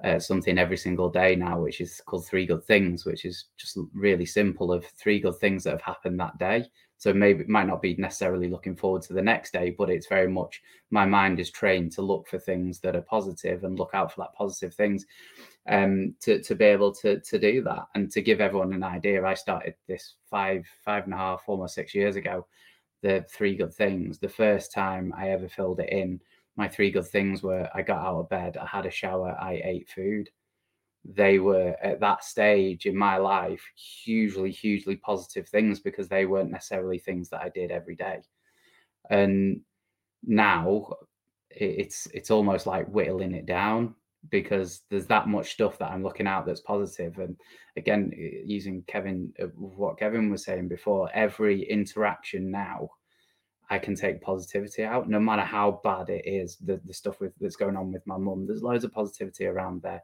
uh, something every single day now, which is called Three Good Things, which is just really simple of three good things that have happened that day. So maybe it might not be necessarily looking forward to the next day, but it's very much my mind is trained to look for things that are positive and look out for that positive things. Um, to to be able to to do that and to give everyone an idea, I started this five five and a half almost six years ago. The three good things. The first time I ever filled it in my three good things were I got out of bed, I had a shower, I ate food. They were at that stage in my life hugely, hugely positive things because they weren't necessarily things that I did every day. And now it's it's almost like whittling it down because there's that much stuff that I'm looking out that's positive. And again, using Kevin, uh, what Kevin was saying before, every interaction now I can take positivity out, no matter how bad it is. The the stuff with that's going on with my mum, there's loads of positivity around there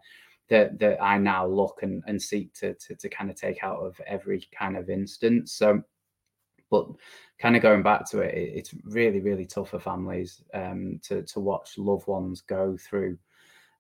that that I now look and, and seek to, to to kind of take out of every kind of instance. So, but kind of going back to it, it's really really tough for families um, to to watch loved ones go through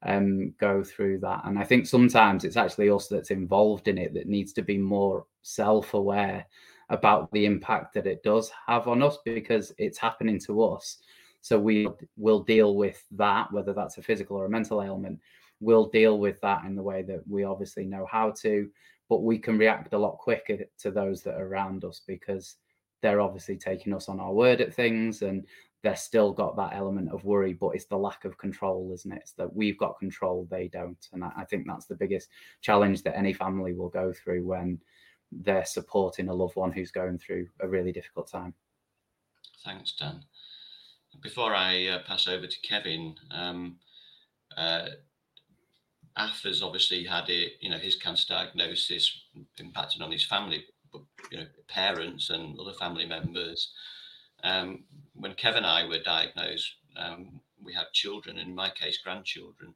um, go through that. And I think sometimes it's actually us that's involved in it that needs to be more self aware about the impact that it does have on us because it's happening to us. So we will deal with that, whether that's a physical or a mental ailment. We'll deal with that in the way that we obviously know how to, but we can react a lot quicker to those that are around us because they're obviously taking us on our word at things and they're still got that element of worry, but it's the lack of control, isn't it? It's that we've got control, they don't. And I, think that's the biggest challenge that any family will go through when they're supporting a loved one who's going through a really difficult time. Thanks, Dan. Before I uh, pass over to Kevin, um, uh, obviously had it, you know, his cancer diagnosis impacted on his family, you know, parents and other family members. Um, when Kevin and I were diagnosed, um, we had children, in my case, grandchildren.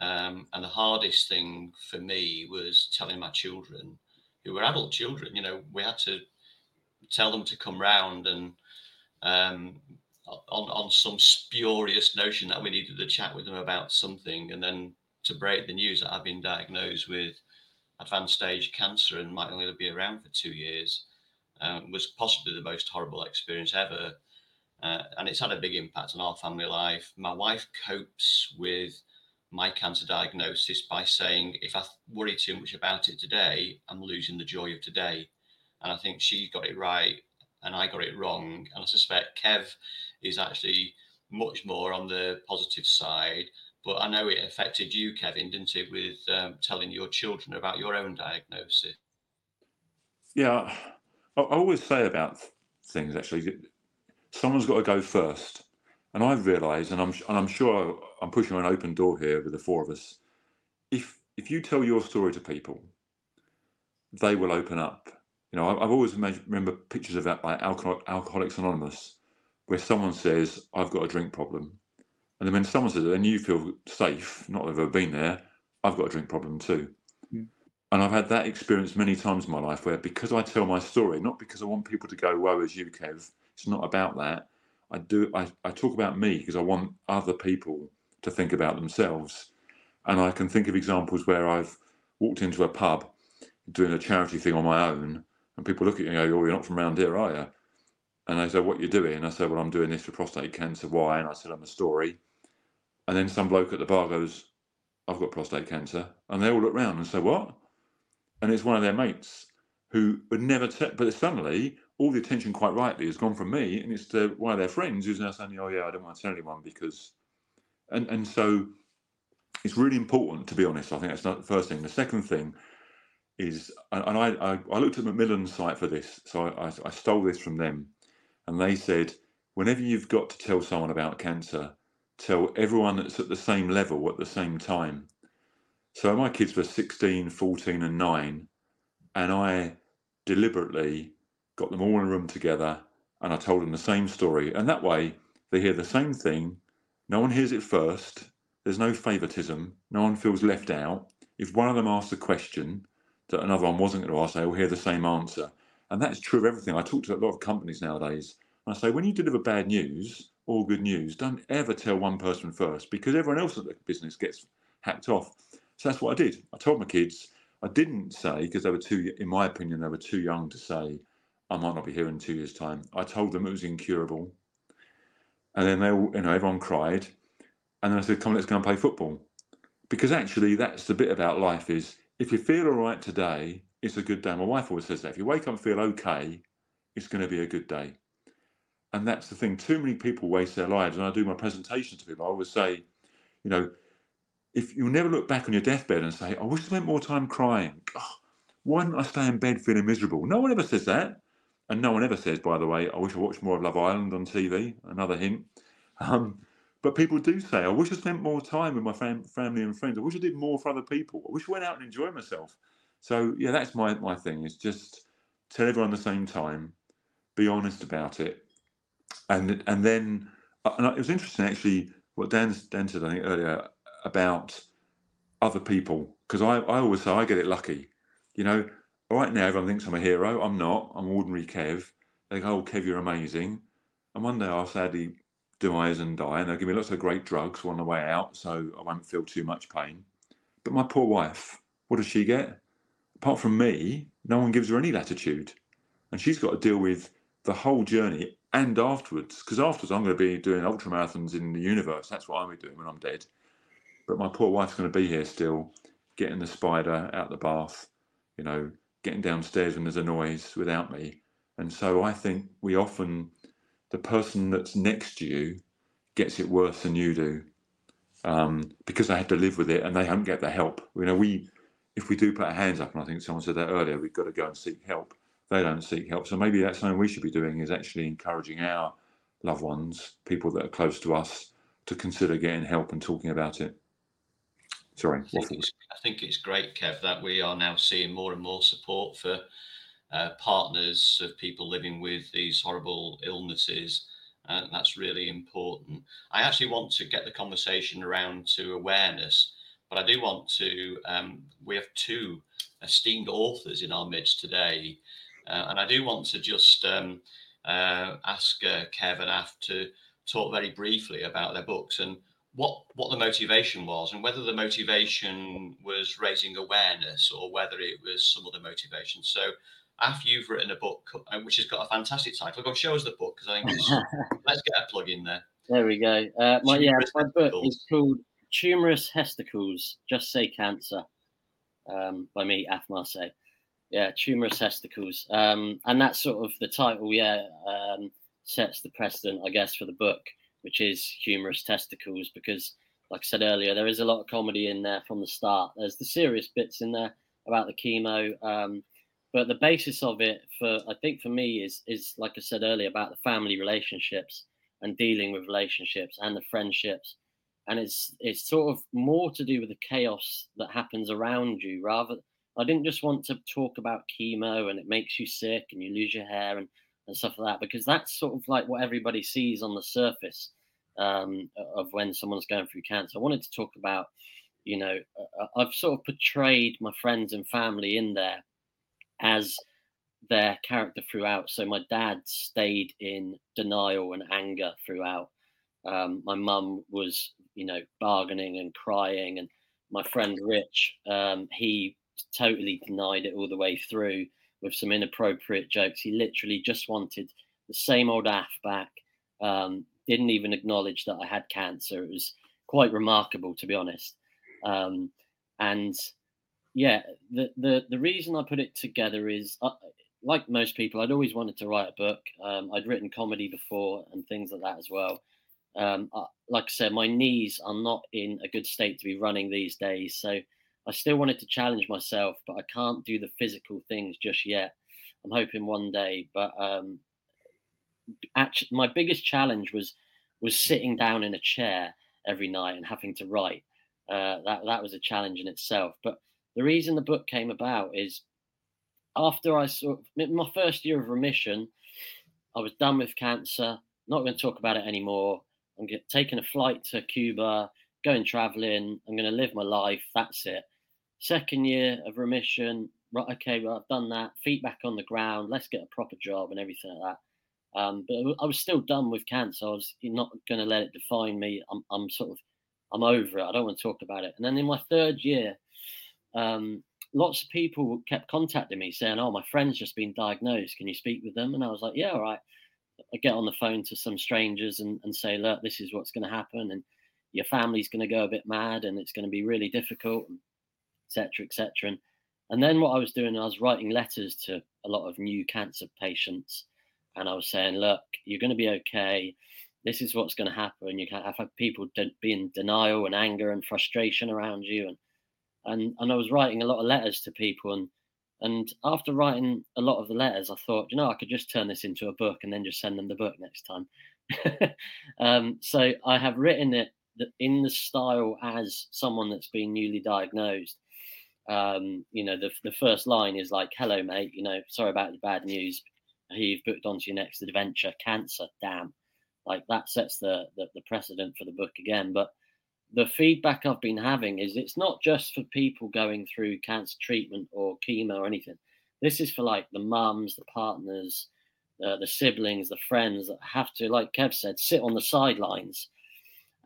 Um, and the hardest thing for me was telling my children who were adult children. You know, we had to tell them to come round and um, on on some spurious notion that we needed to chat with them about something, and then to break the news that I've been diagnosed with advanced stage cancer and might only be around for two years um, was possibly the most horrible experience ever. Uh, and it's had a big impact on our family life. My wife copes with my cancer diagnosis by saying if I worry too much about it today, I'm losing the joy of today. And I think she got it right and I got it wrong. And I suspect Kev is actually much more on the positive side. But I know it affected you, Kevin, didn't it, with um, telling your children about your own diagnosis? Yeah, I always say about things actually, someone's got to go first. And I've realised, and I'm and I'm sure I'm pushing an open door here with the four of us. If if you tell your story to people, they will open up. You know, I've always remember pictures of that like Alcoholics Anonymous, where someone says, "I've got a drink problem," and then when someone says it, then you feel safe. Not that I've ever been there. I've got a drink problem too. Mm. And I've had that experience many times in my life where because I tell my story, not because I want people to go, woe as you, Kev, it's not about that. I do I, I talk about me because I want other people to think about themselves. And I can think of examples where I've walked into a pub doing a charity thing on my own, and people look at you and go, Oh, you're not from around here, are you? And they said, What you doing? And I said, Well, I'm doing this for prostate cancer. Why? And I tell them a story. And then some bloke at the bar goes, I've got prostate cancer. And they all look round and say, What? And it's one of their mates who would never tell, but suddenly all the attention, quite rightly, has gone from me, and it's to one of their friends who's now saying, "Oh yeah, I don't want to tell anyone because," and and so it's really important to be honest. I think that's not the first thing. The second thing, is, and I, I, I looked at Macmillan's site for this, so I, I stole this from them, and they said, whenever you've got to tell someone about cancer, tell everyone that's at the same level at the same time. So my kids were 16, 14, and 9, and I deliberately got them all in a room together and I told them the same story. And that way they hear the same thing. No one hears it first. There's no favoritism. No one feels left out. If one of them asks a question that another one wasn't going to ask, they will hear the same answer. And that's true of everything. I talk to a lot of companies nowadays. And I say, when you deliver bad news or good news, don't ever tell one person first because everyone else at the business gets hacked off. So that's what I did. I told my kids. I didn't say because they were too, in my opinion, they were too young to say I might not be here in two years' time. I told them it was incurable, and then they, all, you know, everyone cried, and then I said, "Come, on, let's go and play football," because actually, that's the bit about life is if you feel all right today, it's a good day. My wife always says that if you wake up and feel okay, it's going to be a good day, and that's the thing. Too many people waste their lives, and I do my presentations to people. I always say, you know, if you'll never look back on your deathbed and say, "I wish I spent more time crying." Oh, why didn't I stay in bed feeling miserable? No one ever says that. And no one ever says, by the way, I wish I watched more of Love Island on TV. Another hint. Um, but people do say, I wish I spent more time with my fam- family and friends. I wish I did more for other people. I wish I went out and enjoyed myself. So yeah, that's my my thing. Is just tell everyone the same time, be honest about it, and and then uh, and it was interesting actually what Dan Dan said I think earlier about other people because I I always say I get it lucky, you know right now everyone thinks I'm a hero. I'm not. I'm ordinary Kev. They go, oh, Kev, you're amazing. And one day I'll sadly demise and die, and they'll give me lots of great drugs on the way out, so I won't feel too much pain. But my poor wife, what does she get? Apart from me, no one gives her any latitude. And she's got to deal with the whole journey and afterwards, because afterwards I'm going to be doing ultra marathons in the universe. That's what I'm doing when I'm dead. But my poor wife's going to be here still, getting the spider out the bath, you know, getting downstairs when there's a noise without me. And so I think we often, the person that's next to you gets it worse than you do um, because they have to live with it and they don't get the help. You know, we, if we do put our hands up, and I think someone said that earlier, we've got to go and seek help. They don't seek help. So maybe that's something we should be doing is actually encouraging our loved ones, people that are close to us, to consider getting help and talking about it. Sorry, I think, I think, it's great, Kev, that we are now seeing more and more support for uh, partners of people living with these horrible illnesses. And that's really important. I actually want to get the conversation around to awareness, but I do want to. Um, we have two esteemed authors in our midst today, uh, and I do want to just um, uh, ask uh, Kev and Af to talk very briefly about their books and what what the motivation was and whether the motivation was raising awareness or whether it was some other motivation. So after you've written a book uh, which has got a fantastic title, go show us the book because I think it's, let's get a plug in there. There we go. Uh, my yeah, my book is called Tumorous Hesticles, Just Say Cancer, um, by me, Af Marseille. Yeah, Tumorous Hesticles, um, and that's sort of the title. Yeah, um, sets the precedent, I guess, for the book which is humorous testicles, because, like I said earlier, there is a lot of comedy in there from the start. There's the serious bits in there about the chemo, um, but the basis of it, for I think for me, is is like I said earlier about the family relationships and dealing with relationships and the friendships, and it's it's sort of more to do with the chaos that happens around you rather. I didn't just want to talk about chemo and it makes you sick and you lose your hair and and stuff like that because that's sort of like what everybody sees on the surface um, of when someone's going through cancer. I wanted to talk about, you know, uh, uh, I've sort of portrayed my friends and family in there as their character throughout. So my dad stayed in denial and anger throughout. Um, my mum was, you know, bargaining and crying, and my friend Rich, um, he totally denied it all the way through with some inappropriate jokes. He literally just wanted the same old Af back. Um, didn't even acknowledge that I had cancer. It was quite remarkable, to be honest. Um, and yeah, the, the the reason I put it together is, uh, like most people, I'd always wanted to write a book. Um, I'd written comedy before and things like that as well. Um, uh, like I said, my knees are not in a good state to be running these days, so I still wanted to challenge myself, but I can't do the physical things just yet. I'm hoping one day, but um, actually, my biggest challenge was was sitting down in a chair every night and having to write. Uh, that that was a challenge in itself. But the reason the book came about is after I saw my first year of remission, I was done with cancer. Not going to talk about it anymore. I'm get, taking a flight to Cuba, going traveling. I'm going to live my life. That's it. Second year of remission. Right, okay, well, I've done that. Feet back on the ground. Let's get a proper job and everything like that. Um, but I was still done with cancer. I was not going to let it define me. I'm, I'm sort of, I'm over it. I don't want to talk about it. And then in my third year, um, lots of people kept contacting me saying, "Oh, my friend's just been diagnosed. Can you speak with them?" And I was like, "Yeah, all right." I get on the phone to some strangers and, and say, "Look, this is what's going to happen, and your family's going to go a bit mad, and it's going to be really difficult, etc., etc." And and then what I was doing, I was writing letters to a lot of new cancer patients, and I was saying, "Look, you're going to be okay. This is what's going to happen. You can't have people be in denial and anger and frustration around you, and and and I was writing a lot of letters to people and and after writing a lot of the letters, I thought, you know, I could just turn this into a book and then just send them the book next time. um, so I have written it in the style as someone that's been newly diagnosed. Um, you know, the, the first line is like, hello, mate, you know, sorry about the bad news. You've booked onto your next adventure, cancer, damn. Like that sets the, the, the precedent for the book again. But the feedback I've been having is it's not just for people going through cancer treatment or chemo or anything. This is for like the mums, the partners, uh, the siblings, the friends that have to, like Kev said, sit on the sidelines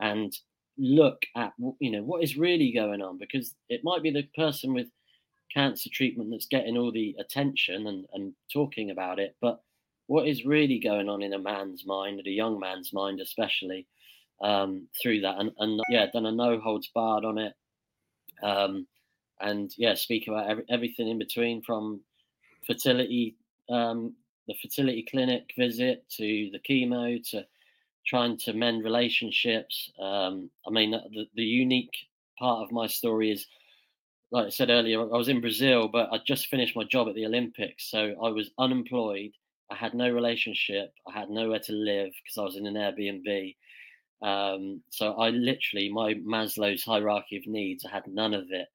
and look at you know what is really going on because it might be the person with cancer treatment that's getting all the attention and, and talking about it, but what is really going on in a man's mind, in a young man's mind especially, um, through that, and, and yeah, done a no holds barred on it, um, and yeah, speak about every, everything in between from fertility, um, the fertility clinic visit to the chemo to trying to mend relationships. Um, I mean, the, the unique part of my story is, like I said earlier, I was in Brazil, but I just finished my job at the Olympics, so I was unemployed. I had no relationship. I had nowhere to live because I was in an Airbnb. Um, so I literally, my Maslow's hierarchy of needs, I had none of it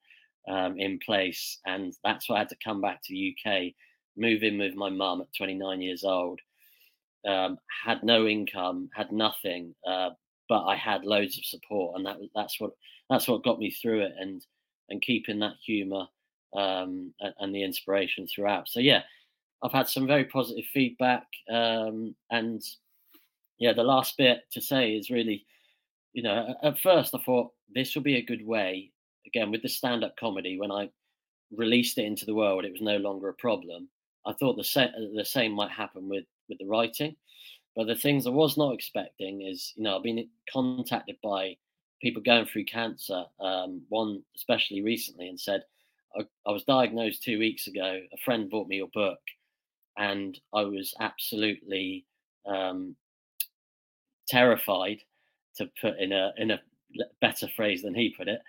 um, in place. And that's why I had to come back to the UK, move in with my mum at 29 years old. Um, had no income, had nothing, uh, but I had loads of support, and that that's what that's what got me through it, and and keeping that humour um, and, and, the inspiration throughout. So yeah, I've had some very positive feedback, um, and yeah, the last bit to say is really, you know, at first I thought this will be a good way, again, with the stand up comedy, when I released it into the world, it was no longer a problem. I thought the, the same might happen with, with the writing. But the things I was not expecting is, you know, I've been contacted by people going through cancer, um, one especially recently, and said, I, I was diagnosed two weeks ago. A friend bought me your book, and I was absolutely um, terrified, to put in a in a better phrase than he put it.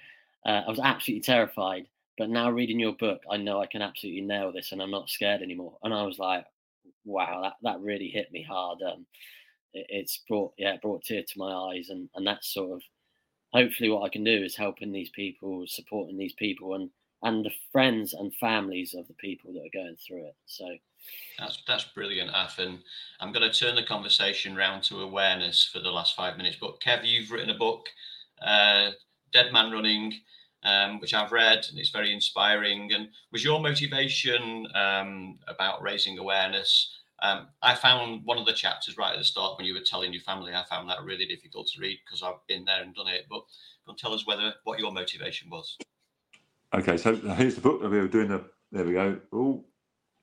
Uh, I was absolutely terrified. But now reading your book, I know I can absolutely nail this, and I'm not scared anymore. And I was like, wow, that, that really hit me hard. Um, it, it's brought yeah, it brought tear to my eyes, and and that's sort of hopefully what I can do is helping these people, supporting these people, and and the friends and families of the people that are going through it. So that's that's brilliant, Af. I'm going to turn the conversation round to awareness for the last five minutes. But Kev, you've written a book, uh, Dead Man Running, um, which I've read, and it's very inspiring. And was your motivation um, about raising awareness? Um, I found one of the chapters right at the start when you were telling your family. I found that really difficult to read because I've been there and done it. But go tell us whether what your motivation was. Okay, so here's the book. We were doing the. There we go. Oh,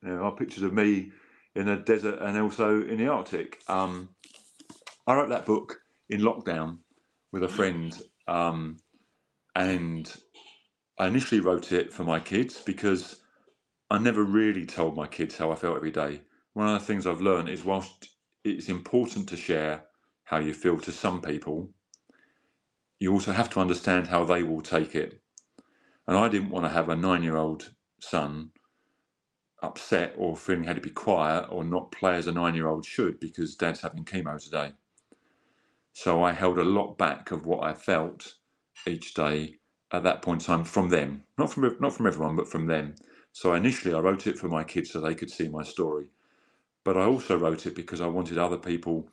there are pictures of me in the desert and also in the Arctic. Um, I wrote that book in lockdown with a friend, um, and I initially wrote it for my kids because I never really told my kids how I felt every day. One of the things I've learned is whilst it's important to share how you feel to some people, you also have to understand how they will take it. And I didn't want to have a nine year old son upset or feeling had to be quiet or not play as a nine year old should because dad's having chemo today. So I held a lot back of what I felt each day at that point in time from them, not from not from everyone, but from them. So initially, I wrote it for my kids so they could see my story, but I also wrote it because I wanted other people,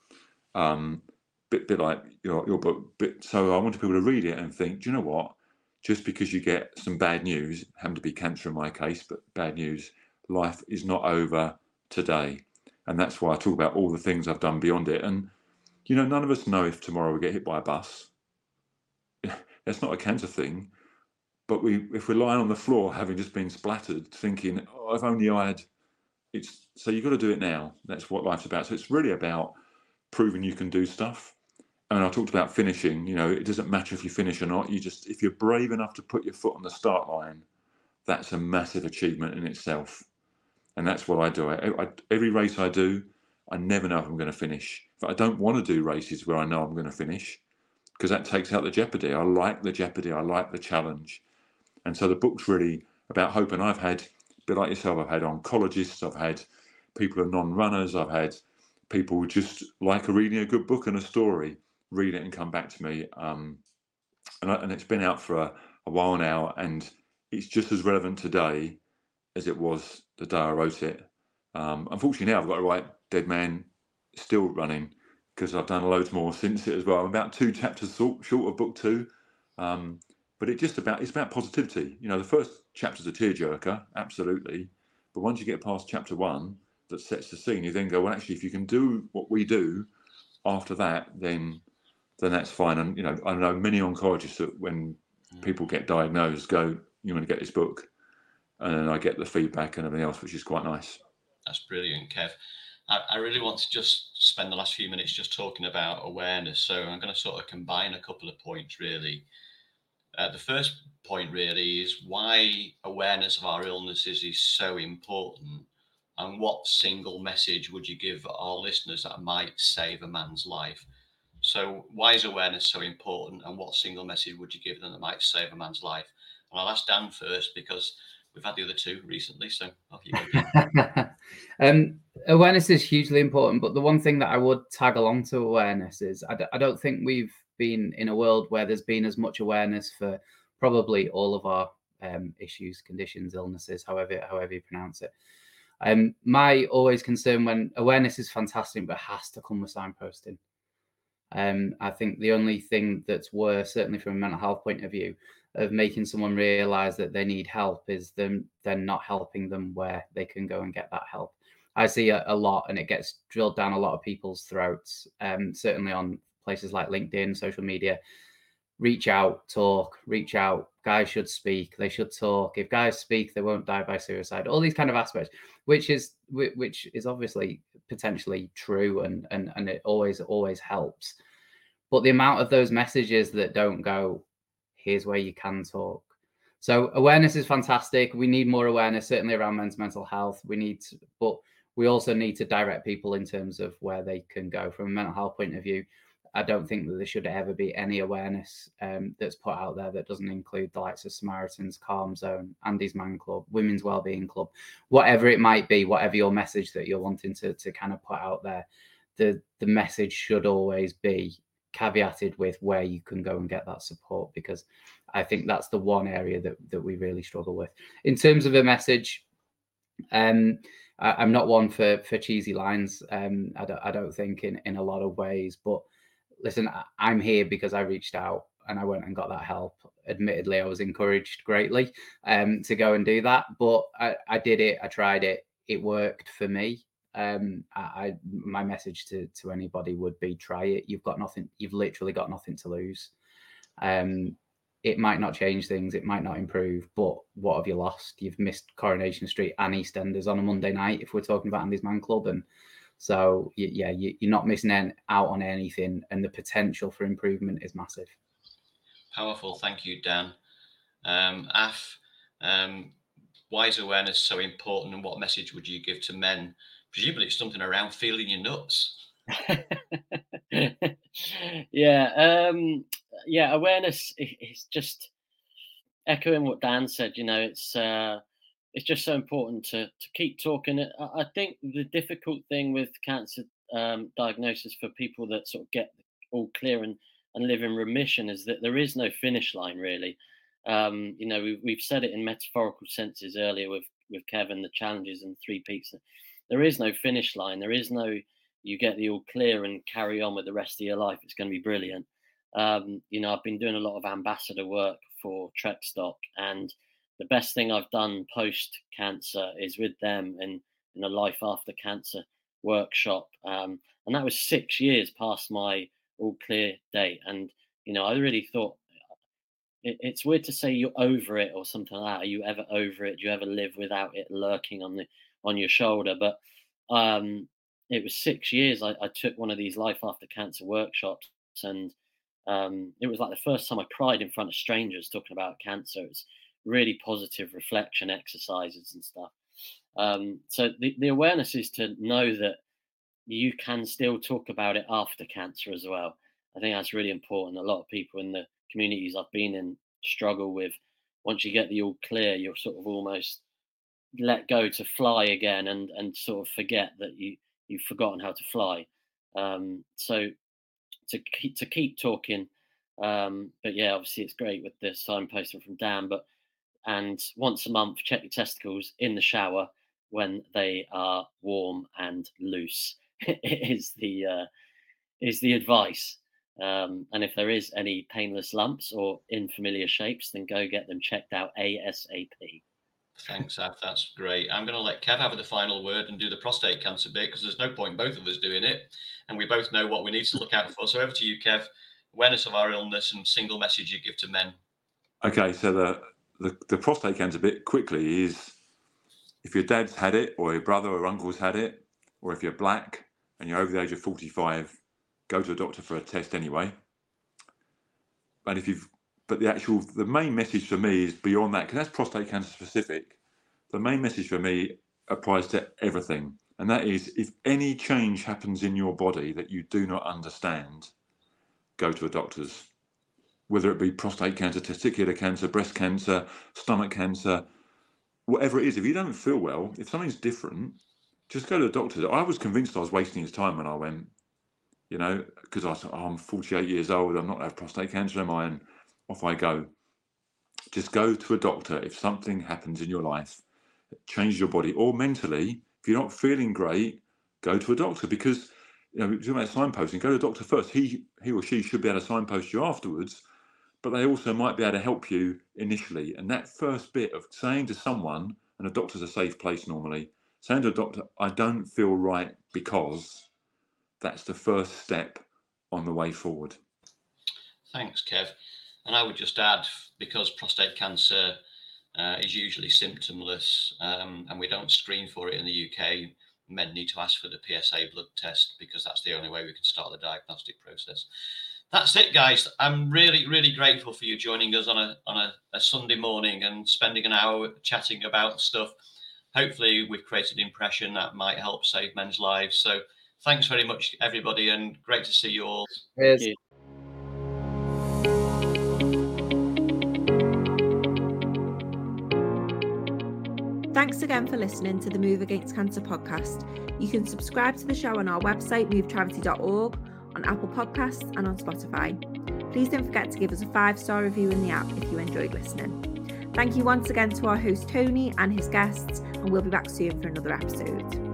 um, bit bit like your your book. Bit, so I wanted people to read it and think, do you know what? Just because you get some bad news, happened to be cancer in my case, but bad news, life is not over today, and that's why I talk about all the things I've done beyond it. And you know, none of us know if tomorrow we get hit by a bus that's not a cancer thing. But we, if we're lying on the floor having just been splattered, thinking, oh, if only I had, it's so you've got to do it now. That's what life's about. So it's really about proving you can do stuff. And I talked about finishing. You know, it doesn't matter if you finish or not. You just, if you're brave enough to put your foot on the start line, that's a massive achievement in itself. And that's what I do. I, I, every race I do, I never know if I'm going to finish. But I don't want to do races where I know I'm going to finish because that takes out the jeopardy. I like the jeopardy. I like the challenge. And so the book's really about hope. And I've had, a bit like yourself, I've had oncologists, I've had people who are non-runners, I've had people who just like reading a good book and a story, read it and come back to me. Um, and, I, and, it's been out for a, a while now, and it's just as relevant today as it was the day I wrote it. Um, unfortunately, now I've got to write Dead Man still running because I've done loads more since it as well. I'm about two chapters short, of book two, um, but it just about it's about positivity. You know, the first chapter's a tearjerker, absolutely, but once you get past chapter one, that sets the scene, you then go, well, actually, if you can do what we do after that, then then that's fine. And you know, I know many oncologists that when mm. people get diagnosed, go, you want to get this book, and then I get the feedback and everything else, which is quite nice. That's brilliant, Kev. I, I really want to just spend the last few minutes just talking about awareness. So I'm going to sort of combine a couple of points really. Uh, the first point really is why awareness of our illnesses is so important and what single message would you give our listeners that might save a man's life so why is awareness so important and what single message would you give them that might save a man's life and i'll ask dan first because we've had the other two recently. So off you go. um, awareness is hugely important, but the one thing that I would tag along to awareness is I d- I don't think we've been in a world where there's been as much awareness for probably all of our um, issues, conditions, illnesses, however however you pronounce it. Um, my always concern when awareness is fantastic, but has to come with signposting. Um, I think the only thing that's worse, certainly from a mental health point of view, of making someone realize that they need help is them then not helping them where they can go and get that help. I see a, a lot, and it gets drilled down a lot of people's throats. Um, certainly on places like LinkedIn, social media. Reach out, talk, reach out. Guys should speak. They should talk. If guys speak, they won't die by suicide. All these kind of aspects, which is which is obviously potentially true, and and and it always always helps. But the amount of those messages that don't go, here's where you can talk. So awareness is fantastic. We need more awareness, certainly around men's mental health. We need, to, but we also need to direct people in terms of where they can go from a mental health point of view. I don't think that there should ever be any awareness um, that's put out there that doesn't include the likes of Samaritans, Calm Zone, Andy's Man Club, Women's Wellbeing Club, whatever it might be, whatever your message that you're wanting to to kind of put out there. The the message should always be caveated with where you can go and get that support because I think that's the one area that that we really struggle with. In terms of a message, um, I, am not one for for cheesy lines. Um, I don't I don't think in in a lot of ways, but listen, I, am here because I reached out and I went and got that help. Admittedly, I was encouraged greatly um, to go and do that, but I, I did it. I tried it. It worked for me um I, my message to to anybody would be try it. You've got nothing you've literally got nothing to lose. Um it might not change things it might not improve but what have you lost? You've missed coronation street and eastenders on a monday night if we're talking about andy's man club and so yeah you, are not missing out on anything and the potential for improvement is massive. Powerful. Thank you dan. Um af um why is awareness so important and what message would you give to men presumably it's something around feeling your nuts. yeah, um, yeah. Awareness is just echoing what Dan said, you know, it's uh, it's just so important to to keep talking. I think the difficult thing with cancer um, diagnosis for people that sort of get all clear and and live in remission is that there is no finish line really. Um, you know, we've, we've said it in metaphorical senses earlier with with Kevin, the challenges and three peaks. There is no finish line. There is no you get the all clear and carry on with the rest of your life. It's going to be brilliant. Um, you know, I've been doing a lot of ambassador work for Trekstock, and the best thing I've done post cancer is with them in in a life after cancer workshop, um, and that was six years past my all clear date. And you know, I really thought it, it's weird to say you're over it or something like that. Are you ever over it? Do you ever live without it lurking on the on your shoulder? But um, it was six years. I, I took one of these life after cancer workshops, and um, it was like the first time I cried in front of strangers talking about cancer. It's really positive reflection exercises and stuff. Um, so the, the awareness is to know that you can still talk about it after cancer as well. I think that's really important. A lot of people in the communities I've been in struggle with once you get the all clear, you're sort of almost let go to fly again and and sort of forget that you you've forgotten how to fly. Um, so to keep to keep talking, um, but yeah, obviously it's great with the signposting from Dan. But and once a month, check your testicles in the shower when they are warm and loose. is the uh, is the advice. Um, and if there is any painless lumps or infamiliar shapes, then go get them checked out ASAP. Thanks, Af. That's great. I'm going to let Kev have the final word and do the prostate cancer bit because there's no point both of us doing it. And we both know what we need to look out for. So over to you, Kev. Awareness of our illness and single message you give to men. Okay, so the, the, the prostate cancer bit quickly is if your dad's had it or your brother or uncle's had it, or if you're black and you're over the age of 45, go to a doctor for a test anyway. And if you've, but the actual, the main message for me is beyond that, because that's prostate cancer specific. The main message for me applies to everything. And that is if any change happens in your body that you do not understand, go to a doctor's. Whether it be prostate cancer, testicular cancer, breast cancer, stomach cancer, whatever it is, if you don't feel well, if something's different, just go to the doctor. I was convinced I was wasting his time when I went you know, because I thought, oh, I'm 48 years old, I'm not have prostate cancer, am I? And off I go. Just go to a doctor if something happens in your life, change your body, or mentally, if you're not feeling great, go to a doctor because you know, talking about signposting, go to a doctor first. He he or she should be able to signpost you afterwards, but they also might be able to help you initially. And that first bit of saying to someone, and a doctor's a safe place normally, saying to a doctor, I don't feel right because that's the first step on the way forward. Thanks, Kev. And I would just add, because prostate cancer uh, is usually symptomless um, and we don't screen for it in the UK, men need to ask for the PSA blood test because that's the only way we can start the diagnostic process. That's it, guys. I'm really, really grateful for you joining us on a on a, a Sunday morning and spending an hour chatting about stuff. Hopefully, we've created an impression that might help save men's lives. So thanks very much, everybody, and great to see you all. Cheers. Thanks again for listening to the Move Against Cancer podcast. You can subscribe to the show on our website, movecharity.org, on Apple Podcasts, and on Spotify. Please don't forget to give us a five star review in the app if you enjoyed listening. Thank you once again to our host Tony and his guests, and we'll be back soon for another episode.